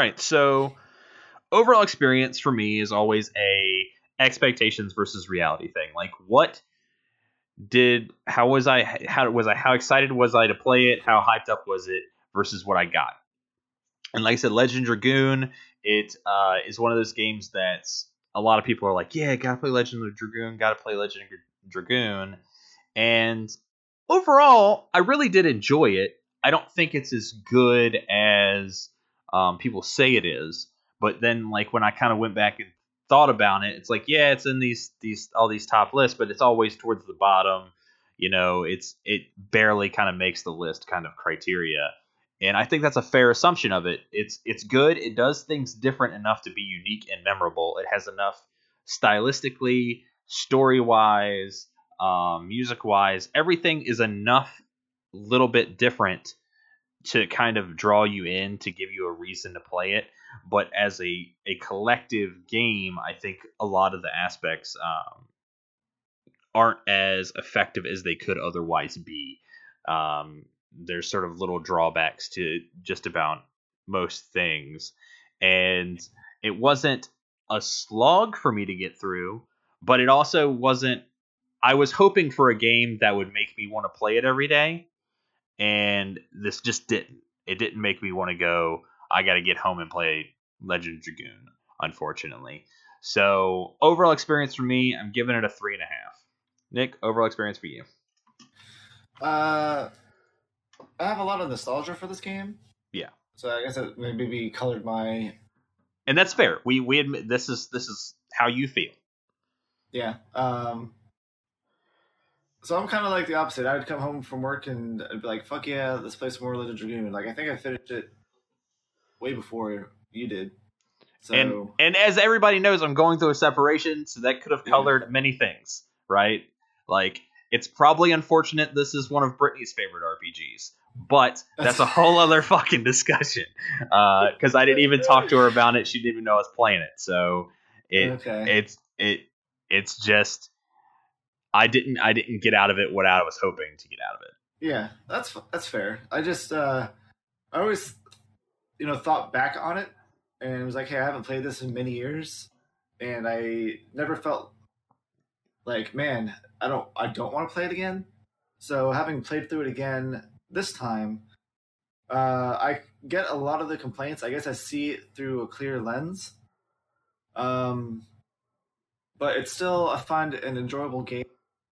Right, so overall experience for me is always a expectations versus reality thing. Like what did how was I how was I how excited was I to play it? How hyped up was it versus what I got? And like I said, Legend Dragoon, it uh, is one of those games that's a lot of people are like, yeah, gotta play Legend of Dragoon, gotta play Legend of Dragoon, and overall, I really did enjoy it. I don't think it's as good as um, people say it is, but then like when I kind of went back and thought about it, it's like yeah, it's in these these all these top lists, but it's always towards the bottom. You know, it's it barely kind of makes the list kind of criteria, and I think that's a fair assumption of it. It's it's good. It does things different enough to be unique and memorable. It has enough stylistically, story wise, um, music wise, everything is enough little bit different to kind of draw you in to give you a reason to play it. But as a, a collective game, I think a lot of the aspects um, aren't as effective as they could otherwise be. Um, there's sort of little drawbacks to just about most things. And it wasn't a slog for me to get through, but it also wasn't. I was hoping for a game that would make me want to play it every day, and this just didn't. It didn't make me want to go. I got to get home and play Legend of Dragoon, unfortunately. So overall experience for me, I'm giving it a three and a half. Nick, overall experience for you. Uh, I have a lot of nostalgia for this game. Yeah. So I guess it maybe colored my and that's fair. We we admit this is this is how you feel. Yeah. Um so I'm kind of like the opposite. I would come home from work and I'd be like, "Fuck yeah, let's play some more Legend Dragoon." Like I think I finished it way before you did. So And and as everybody knows, I'm going through a separation, so that could have Yeah. colored many things, right? Like it's probably unfortunate this is one of Brittany's favorite RPGs, but that's a whole other fucking discussion. Uh, because I didn't even talk to her about it; she didn't even know I was playing it. So it okay. it's it it's just I didn't I didn't get out of it what I was hoping to get out of it. Yeah, that's that's fair. I just uh I always you know thought back on it and was like, hey, I haven't played this in many years, and I never felt like, man, I don't I don't want to play it again. So having played through it again this time, uh, I get a lot of the complaints. I guess I see it through a clear lens. Um, but it's still I find an enjoyable game.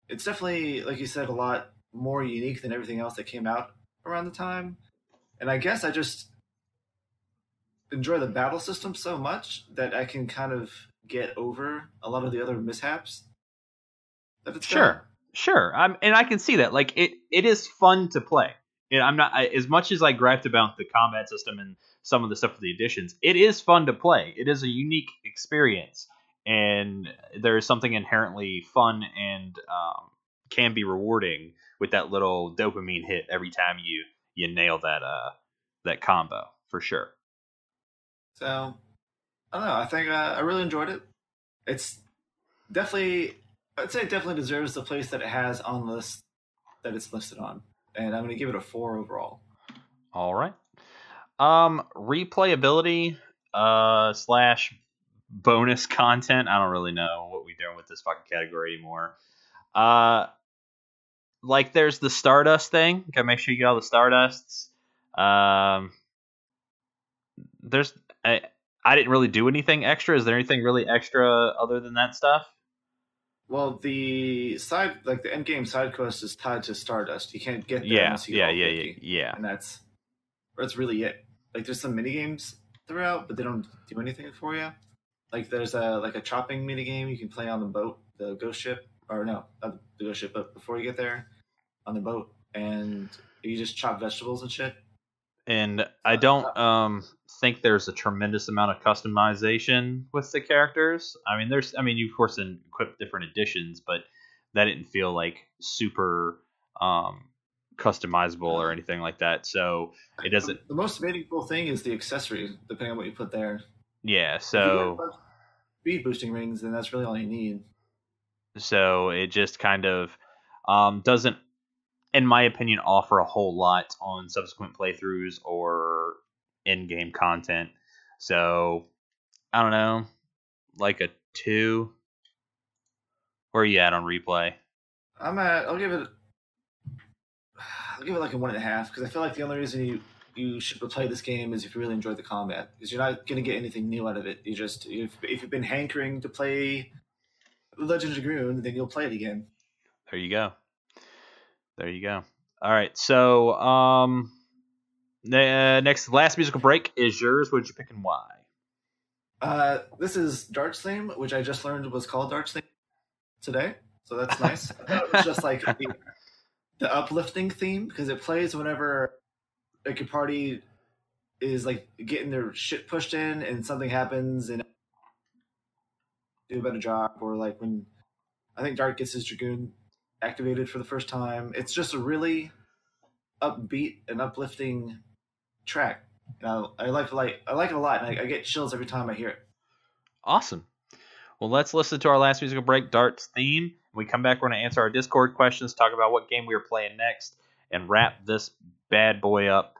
It's definitely, like you said, a lot more unique than everything else that came out around the time. And I guess I just enjoy the battle system so much that I can kind of get over a lot of the other mishaps. It's got. Sure, sure. I'm, and I can see that. Like it, it is fun to play. And I'm not I, as much as I griped about the combat system and some of the stuff with the additions. It is fun to play. It is a unique experience, and there is something inherently fun and um, can be rewarding with that little dopamine hit every time you you nail that uh that combo for sure. So I don't know. I think uh, I really enjoyed it. It's definitely, I'd say, it definitely deserves the place that it has on the list that it's listed on, and I'm going to give it a four overall. All right. Um, replayability uh slash bonus content. I don't really know what we're doing with this fucking category anymore. Uh, like there's the Stardust thing. Gotta make sure you get all the Stardusts. Um, there's I I didn't really do anything extra. Is there anything really extra other than that stuff? Well, the side, like the end game side quest, is tied to Stardust. You can't get there Yeah, unless you yeah, yeah, yeah, yeah. and that's that's really it. Like there's some mini games throughout, but they don't do anything for you. Like there's a like a chopping mini game you can play on the boat, the ghost ship, or no, the ghost ship, but before you get there, on the boat, and you just chop vegetables and shit. and I don't um think there's a tremendous amount of customization with the characters. I mean, there's I mean, you of course can equip different additions, but that didn't feel like super um customizable or anything like that. So it doesn't. The most meaningful thing is the accessories, depending on what you put there. Yeah. If you wear a So speed boosting rings, then that's really all you need. so it just kind of um doesn't, in my opinion, offer a whole lot on subsequent playthroughs or in-game content. So I don't know, like a two. Where are you at on replay? I'm at. I'll give it. I'll give it like a one and a half because I feel like the only reason you you should play this game is if you really enjoy the combat because you're not going to get anything new out of it. You just if, if you've been hankering to play Legend of Dragoon, then you'll play it again. There you go. There you go. All right. So um, the uh, next last musical break is yours. What'd you pick and why? Uh, this is Darts theme, which I just learned was called Darts theme today, so that's nice. It was just like the, the uplifting theme because it plays whenever like your party is like getting their shit pushed in and something happens and do a better job, or like when I think Dart gets his dragoon activated for the first time. It's just a really upbeat and uplifting track. And I, I like like I like it a lot, and I, I get chills every time I hear it. Awesome. Well, let's listen to our last musical break, Dart's theme. When we come back, we're to answer our Discord questions, talk about what game we are playing next, and wrap this bad boy up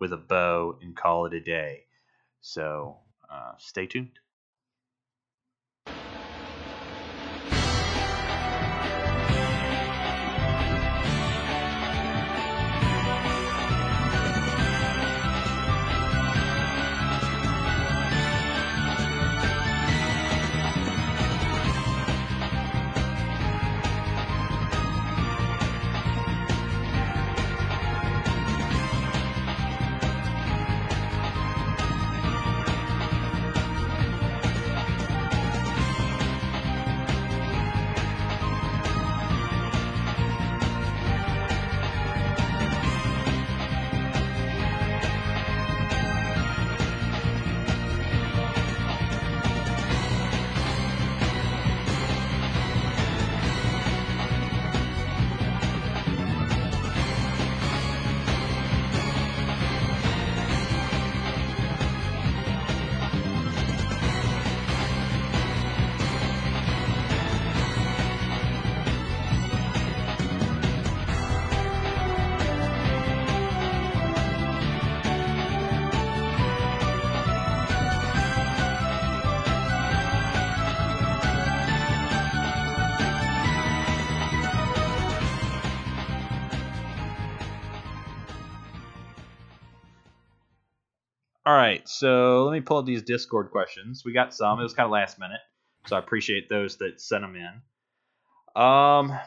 with a bow and call it a day. So uh, stay tuned. Right, so let me pull up these Discord questions. We got some. It was kind of last minute, so I appreciate those that sent them in. Um,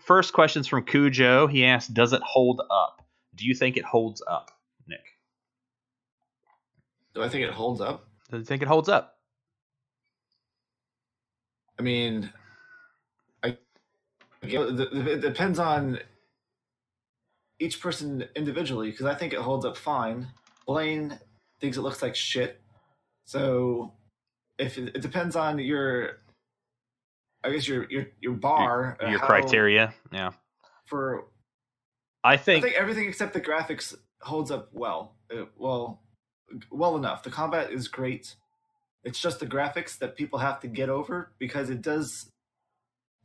first question's from Cujo. He asked, "Does it hold up? Do you think it holds up, Nick? Do I think it holds up? Do you think it holds up?" I mean, I it depends on each person individually because I think it holds up fine. Blaine thinks it looks like shit. So if it, it depends on your, I guess your your your bar, Your, uh, your how- criteria, yeah. for. I think I think, everything except the graphics holds up well. Uh, well, well enough. The combat is great. It's just the graphics that people have to get over because it does,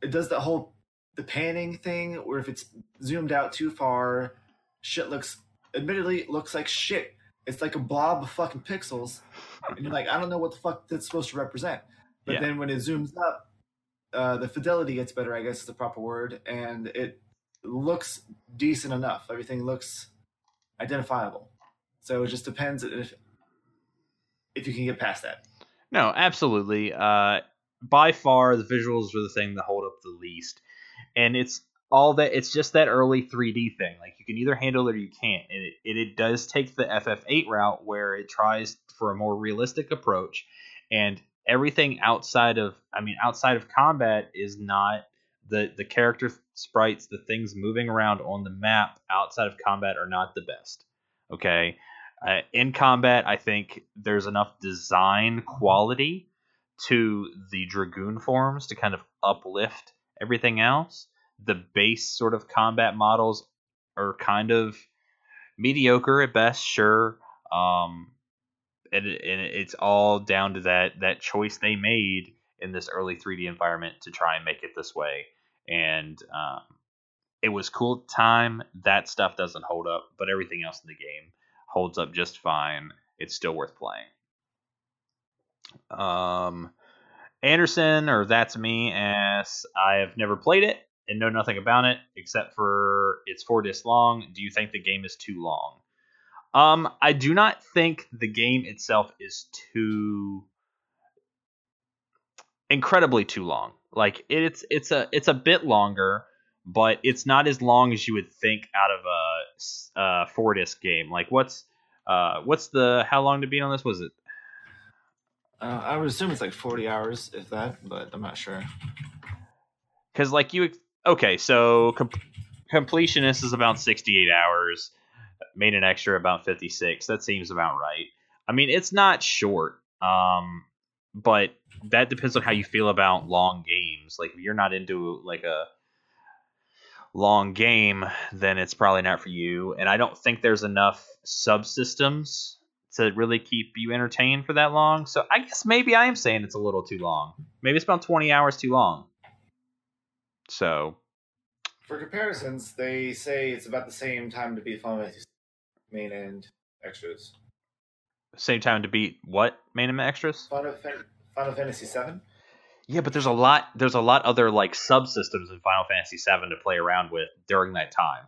it does the whole the panning thing where if it's zoomed out too far, shit looks admittedly looks like shit. It's like a blob of fucking pixels, and you're like, I don't know what the fuck that's supposed to represent. But Yeah. then when it zooms up, uh, the fidelity gets better. I guess is the proper word, and it looks decent enough. Everything looks identifiable. So it just depends if if you can get past that. No, absolutely. Uh, by far, the visuals are the thing that hold up the least, and it's all that. It's just that early 3D thing. Like you can either handle it or you can't, and it, it, it does take the FF8 route where it tries for a more realistic approach, and everything outside of, I mean, outside of combat is not the the character sprites, the things moving around on the map outside of combat are not the best. Okay. Uh, in combat, I think there's enough design quality to the dragoon forms to kind of uplift everything else. The base sort of combat models are kind of mediocre at best, sure. Um, and, and it's all down to that that choice they made in this early 3D environment to try and make it this way. And um, it was cool time. That stuff doesn't hold up, but everything else in the game holds up just fine. It's still worth playing. Um, Anderson, or that's me, asks, I have never played it and know nothing about it except for it's four discs long. Do you think the game is too long? Um, I do not think the game itself is too incredibly too long. Like it's it's a it's a bit longer, but it's not as long as you would think out of a, uh, four disc game. Like what's uh what's the how long to be on this? Was it Uh, I would assume it's like forty hours, if that, but I'm not sure. because like you okay so com- completionist is about 68 hours. Made an extra about 56 that seems about right. I mean it's not short um but that depends on how you feel about long games. Like if you're not into like a long game then it's probably not for you. And i don't think there's enough subsystems to really keep you entertained for that long. So i guess maybe i am saying it's a little too long. Maybe it's about 20 hours too long so For comparisons, they say it's about the same time to beat Final Fantasy main and extras. same time to beat what main and extras? Final, Fan- Final Fantasy Seven. Yeah, but there's a lot. There's a lot other like subsystems in Final Fantasy VII to play around with during that time.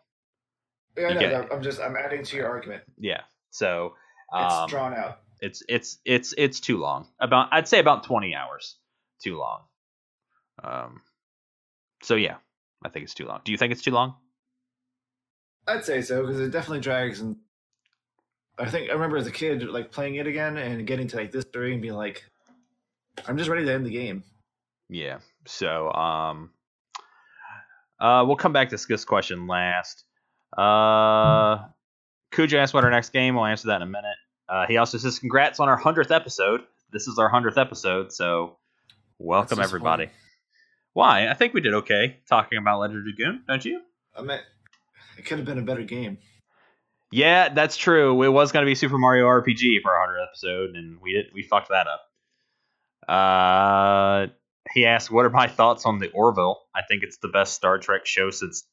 Yeah, no, no, I'm just I'm adding to your argument. Yeah, so It's um, drawn out. it's it's it's it's too long. About I'd say about 20 hours. Too long. Um. So yeah, I think it's too long. Do you think it's too long? I'd say so because it definitely drags. And I think I remember as a kid like playing it again and getting to like this story and being like, I'm just ready to end the game. Yeah. So um uh we'll come back to this question last. Uh Cujo asked what our next game, we'll answer that in a minute. Uh he also says congrats on our hundredth episode. This is our hundredth episode, so welcome everybody. disappointing. Why? I think we did okay talking about Legend of Dragoon, don't you? I mean, it could have been a better game. Yeah, that's true. It was going to be Super Mario RPG for our 100th episode, and we did we fucked that up. Uh, he asked, "What are my thoughts on the Orville? I think it's the best Star Trek show since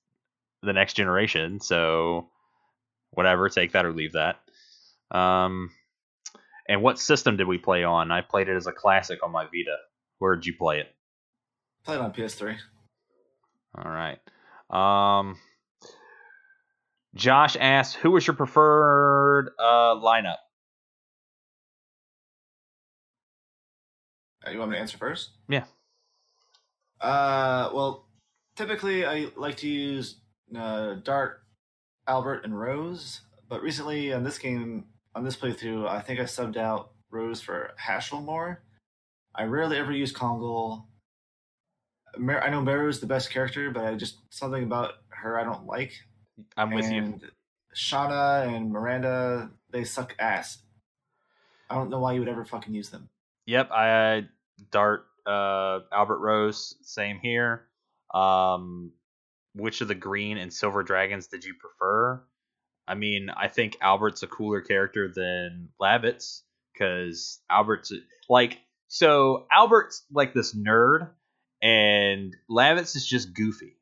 the Next Generation. So, whatever, take that or leave that." Um, and what system did we play on? I played it as a classic on my Vita. Where did you play it? Played on PS3. All right. Um, Josh asks, "Who was your preferred uh, lineup?" Uh, you want me to answer first? Yeah. Uh, well, typically I like to use uh, Dart, Albert, and Rose, but recently on this game, on this playthrough, I think I subbed out Rose for Haschel more. I rarely ever use Kongol, Mer- I know Meru's the best character, but I just something about her I don't like. I'm with you. Shana and Miranda, they suck ass. I don't know why you would ever fucking use them. Yep, I Dart uh, Albert Rose, same here. Um, which of the green and silver dragons did you prefer? I mean, I think Albert's a cooler character than Lavitz because Albert's like so Albert's like this nerd, and Lavitz is just goofy.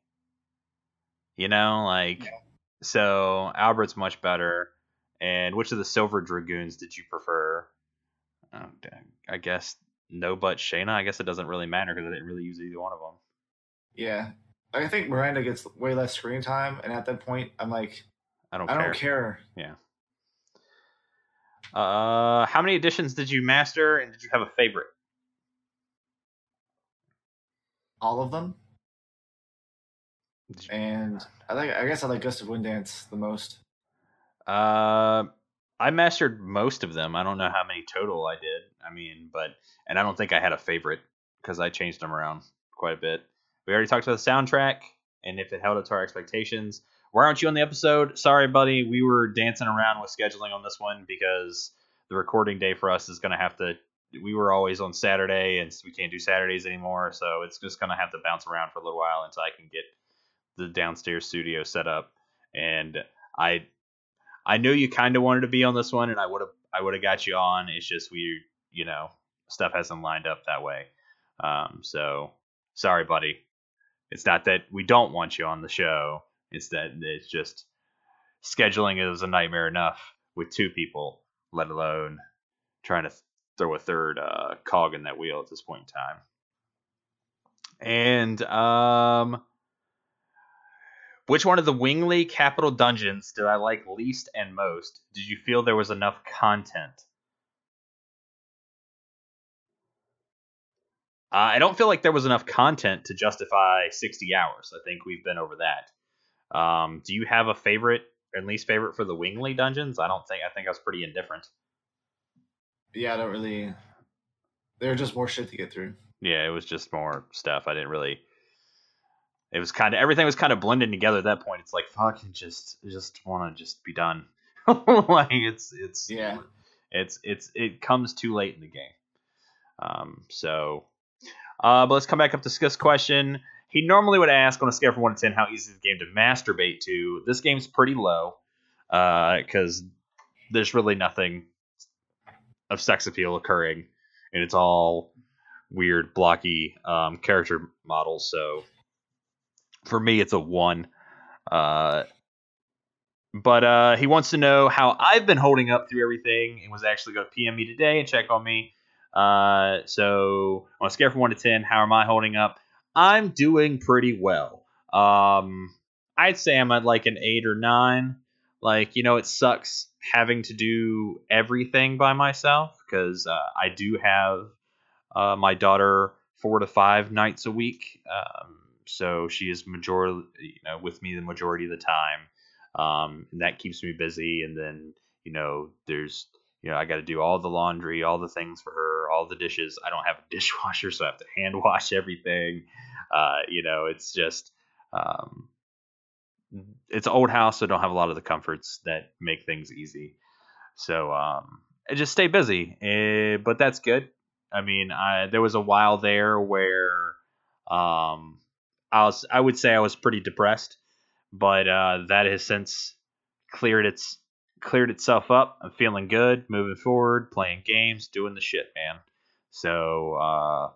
You know, like Yeah. so Albert's much better. And which of the silver dragoons did you prefer? Oh. I guess no, but Shana. I guess it doesn't really matter because I didn't really use either one of them. Yeah. I think Miranda gets way less screen time, and at that point, I'm like, I don't I care. don't care. Yeah. Uh, how many additions did you master, and did you have a favorite? All of them, and I like. I guess I like Gust of Wind Dance the most. Uh, I mastered most of them. I don't know how many total I did. I mean, but and I don't think I had a favorite because I changed them around quite a bit. We already talked about the soundtrack and if it held up to our expectations. Why aren't you on the episode? Sorry, buddy. We were dancing around with scheduling on this one because the recording day for us is going to have to. We were always on Saturday, and we can't do Saturdays anymore. So it's just going to have to bounce around for a little while until I can get the downstairs studio set up. And I I knew you kind of wanted to be on this one, and I would have I would have got you on. It's just we, you know, stuff hasn't lined up that way. Um, so sorry, buddy. It's not that we don't want you on the show. It's that it's just scheduling is a nightmare enough with two people, let alone trying to throw a third uh, cog in that wheel at this point in time. And um, which one of the Wingly Capital Dungeons did I like least and most? Did you feel there was enough content? Uh, I don't feel like there was enough content to justify 60 hours. I think we've been over that. Um, do you have a favorite and least favorite for the Wingly dungeons? I don't think. I think I was pretty indifferent. Yeah, I don't really. They're just more shit to get through. Yeah, it was just more stuff. I didn't really. It was kind of everything was kind of blended together at that point. It's like fucking just just want to just be done. like it's it's Yeah. it's it's it comes too late in the game. Um, so, uh, but let's come back up to Scuff's question. He normally would ask on a scale from one to ten how easy is the game to masturbate to. This game's pretty low, because there's really nothing of sex appeal occurring, and it's all weird blocky um, character models. So for me, it's a one. Uh, but uh, he wants to know how I've been holding up through everything, and was actually going to PM me today and check on me. Uh, so on a scale from one to ten, how am I holding up? I'm doing pretty well. Um, I'd say I'm at like an eight or nine. Like you know, it sucks having to do everything by myself because uh, I do have uh, my daughter four to five nights a week. Um, so she is majority, you know, with me the majority of the time. Um, and that keeps me busy. And then, you know, there's, you know, I got to do all the laundry, all the things for her, all the dishes. I don't have a dishwasher, so I have to hand wash everything. Uh, you know, it's just, um, it's an old house, so don't have a lot of the comforts that make things easy. So, um, just stay busy, eh, but that's good. I mean, I, there was a while there where, um, I was, I would say I was pretty depressed, but uh, that has since cleared its cleared itself up. I'm feeling good, moving forward, playing games, doing the shit, man. So uh,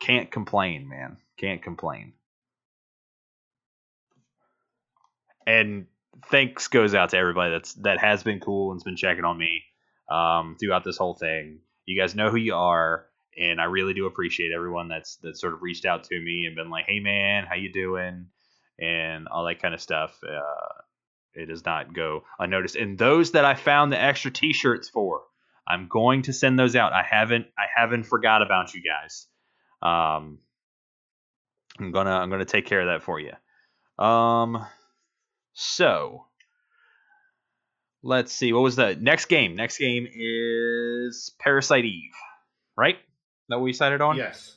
can't complain, man. Can't complain. And thanks goes out to everybody that's that has been cool and's been checking on me um, throughout this whole thing. You guys know who you are, and I really do appreciate everyone that's that sort of reached out to me and been like, "Hey, man, how you doing?" and all that kind of stuff. Uh, it does not go unnoticed. And those that I found the extra T-shirts for, I'm going to send those out. I haven't I haven't forgot about you guys. Um, I'm gonna I'm gonna take care of that for you. Um, so let's see. What was the next game? Next game is Parasite Eve, right? That we decided on. Yes.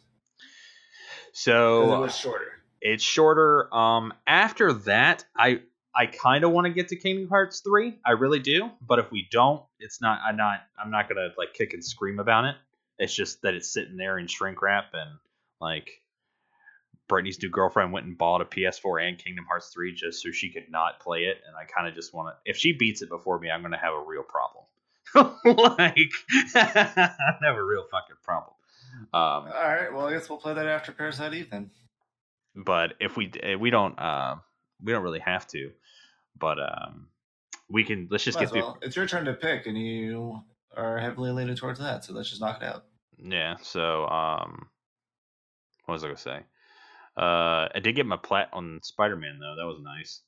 So it was shorter. it's shorter. Um, after that, I I kind of want to get to Kingdom Hearts three. I really do. But if we don't, it's not. I'm not. I'm not gonna like kick and scream about it. It's just that it's sitting there in shrink wrap and like Brittany's new girlfriend went and bought a PS4 and Kingdom Hearts 3 just so she could not play it, and I kind of just want to. If she beats it before me, I'm gonna have a real problem. like, I have a real fucking problem. Um, All right. Well, I guess we'll play that after Parasite Eve then. but if we eh, we don't uh, we don't really have to, but um, we can. Let's just Might get through. well. It's your turn to pick, and you are heavily leaning towards that. So let's just knock it out. Yeah. So um, what was I gonna say? Uh, I did get my plat on Spider Man though. That was nice.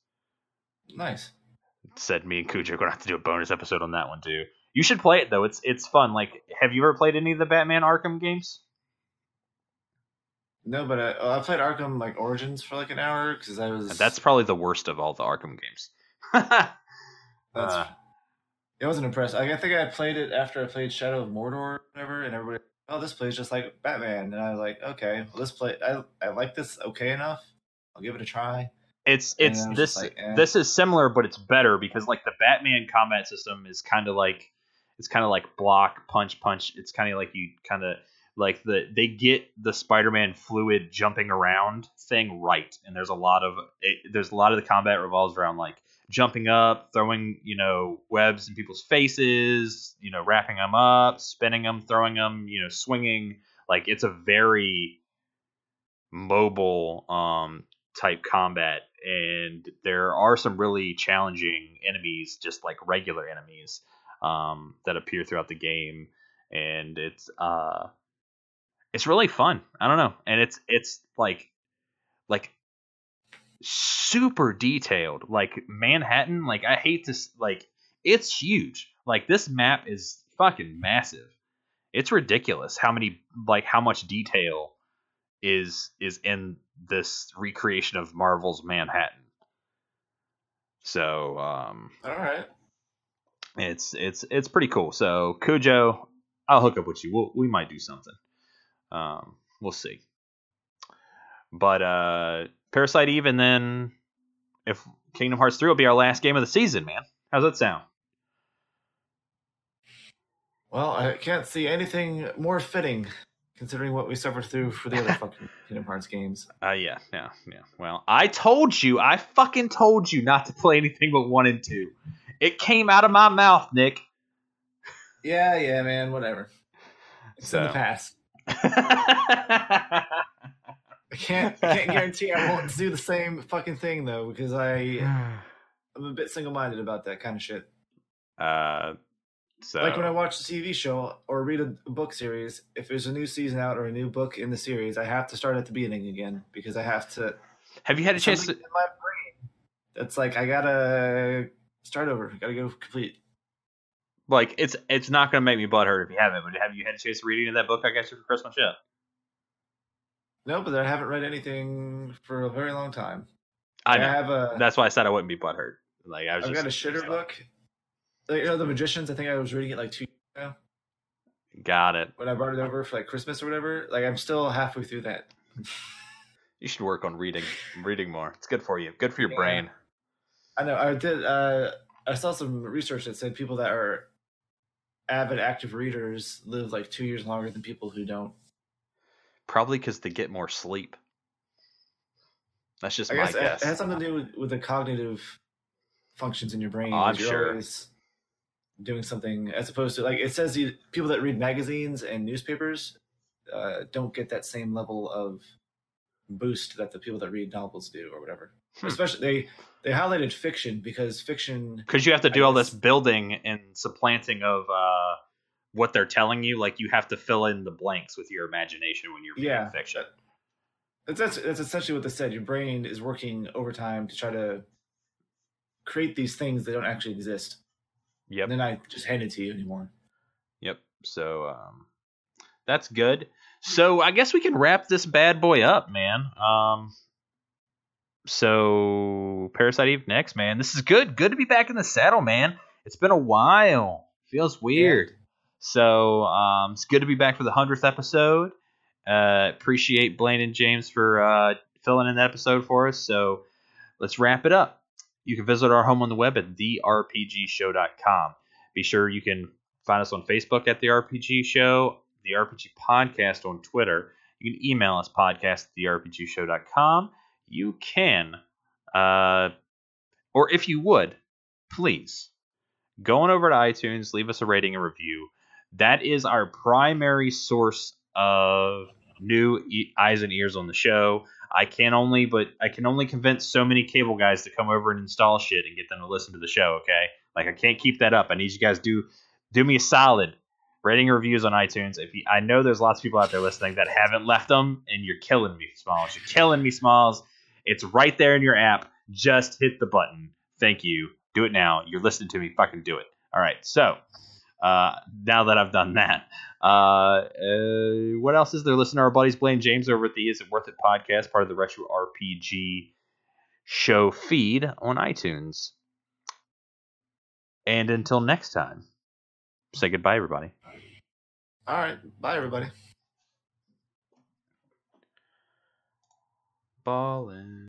Nice. Said me and Kuja are gonna have to do a bonus episode on that one too. You should play it though. It's it's fun. Like, have you ever played any of the Batman Arkham games? No, but I, oh, I played Arkham like Origins for like an hour because I was. That's probably the worst of all the Arkham games. uh, That's, it wasn't impressed. Like, I think I played it after I played Shadow of Mordor or whatever, and everybody, oh, this plays just like Batman, and I was like, okay, well, this play, I, I like this okay enough. I'll give it a try. it's it's this like, eh. this is similar, but it's better because like the Batman combat system is kind of like it's kind of like block punch punch. It's kind of like you kind of like the they get the Spider-Man fluid jumping around thing right, and there's a lot of it, there's a lot of the combat revolves around like jumping up, throwing you know webs in people's faces, you know wrapping them up, spinning them, throwing them, you know swinging. Like it's a very mobile um type combat and there are some really challenging enemies just like regular enemies um, that appear throughout the game and it's uh it's really fun i don't know and it's it's like like super detailed like manhattan like i hate this like it's huge like this map is fucking massive it's ridiculous how many like how much detail is is in this recreation of Marvel's Manhattan. So um, All right. it's it's it's pretty cool. So Cujo, I'll hook up with you. We'll, we might do something. Um, we'll see. But uh, Parasite Eve, and then if Kingdom Hearts three will be our last game of the season, man. How's that sound? Well, I can't see anything more fitting considering what we suffered through for the other fucking Kingdom Hearts games. Uh, yeah, yeah, yeah. Well, I told you, I fucking told you not to play anything but one and two. It came out of my mouth, Nick. Yeah, yeah, man, whatever. It's in the So. past. I can't, I can't guarantee I won't do the same fucking thing though, because I, I'm a bit single-minded about that kind of shit. uh, so Like when I watch a TV show or read a book series, if there's a new season out or a new book in the series, I have to start at the beginning again because I have to. have you had a chance to? in my brain that's like I gotta start over. Gotta go complete. Like, it's it's not gonna make me butthurt if you haven't. But have you had a chance to read any of that book I got you for Christmas yet? No, but I haven't read anything for a very long time. I I have a. That's why I said I wouldn't be butthurt. Like I was I've just got a shitter book. Like, you know, the magicians. I think I was reading it like two years ago Got it. when I brought it over for like Christmas or whatever. Like I'm still halfway through that. You should work on reading reading more. It's good for you. Good for your Yeah. brain. I know. I did. Uh, I saw some research that said people that are avid active readers live like two years longer than people who don't. Probably because they get more sleep. That's just I my guess it, guess. it has something to do with, with the cognitive functions in your brain. Oh, I'm you're sure. always doing something as opposed to like it says you people that read magazines and newspapers uh, don't get that same level of boost that the people that read novels do or whatever. Hmm. Especially they they highlighted fiction because fiction because you have to I do all this building and supplanting of uh, what they're telling you. Like you have to fill in the blanks with your imagination when you're reading Yeah. fiction. That's, that's that's essentially what they said. Your brain is working overtime to try to create these things that don't actually exist, Yep. and then I just hand it to you anymore. Yep. So um, that's good. So I guess we can wrap this bad boy up, man. Um, so Parasite Eve next, man. This is good. Good to be back in the saddle, man. It's been a while. Feels weird. So um, it's good to be back for the hundredth episode. Uh, appreciate Blaine and James for uh, filling in the episode for us. So let's wrap it up. You can visit our home on the web at therpgshow.com. Be sure you can find us on Facebook at the RPG Show, the RPG Podcast on Twitter. You can email us podcast at therpgshow.com. You can, uh, or if you would, please go on over to iTunes, leave us a rating and review. That is our primary source of new e- eyes and ears on the show. I can only, but I can only convince so many cable guys to come over and install shit and get them to listen to the show. Okay, like I can't keep that up. I need you guys do do me a solid, rating reviews on iTunes. If you, I know there's lots of people out there listening that haven't left them, and you're killing me, Smalls. You're killing me, Smalls. It's right there in your app. Just hit the button. Thank you. Do it now. You're listening to me. Fucking do it. All right. So uh, now that I've done that, uh, uh, what else is there? Listen to our buddies Blaine James over at the Is It Worth It podcast, part of the Retro RPG show feed on iTunes. And until next time, say goodbye, everybody. All right. Bye, everybody. Ballin'.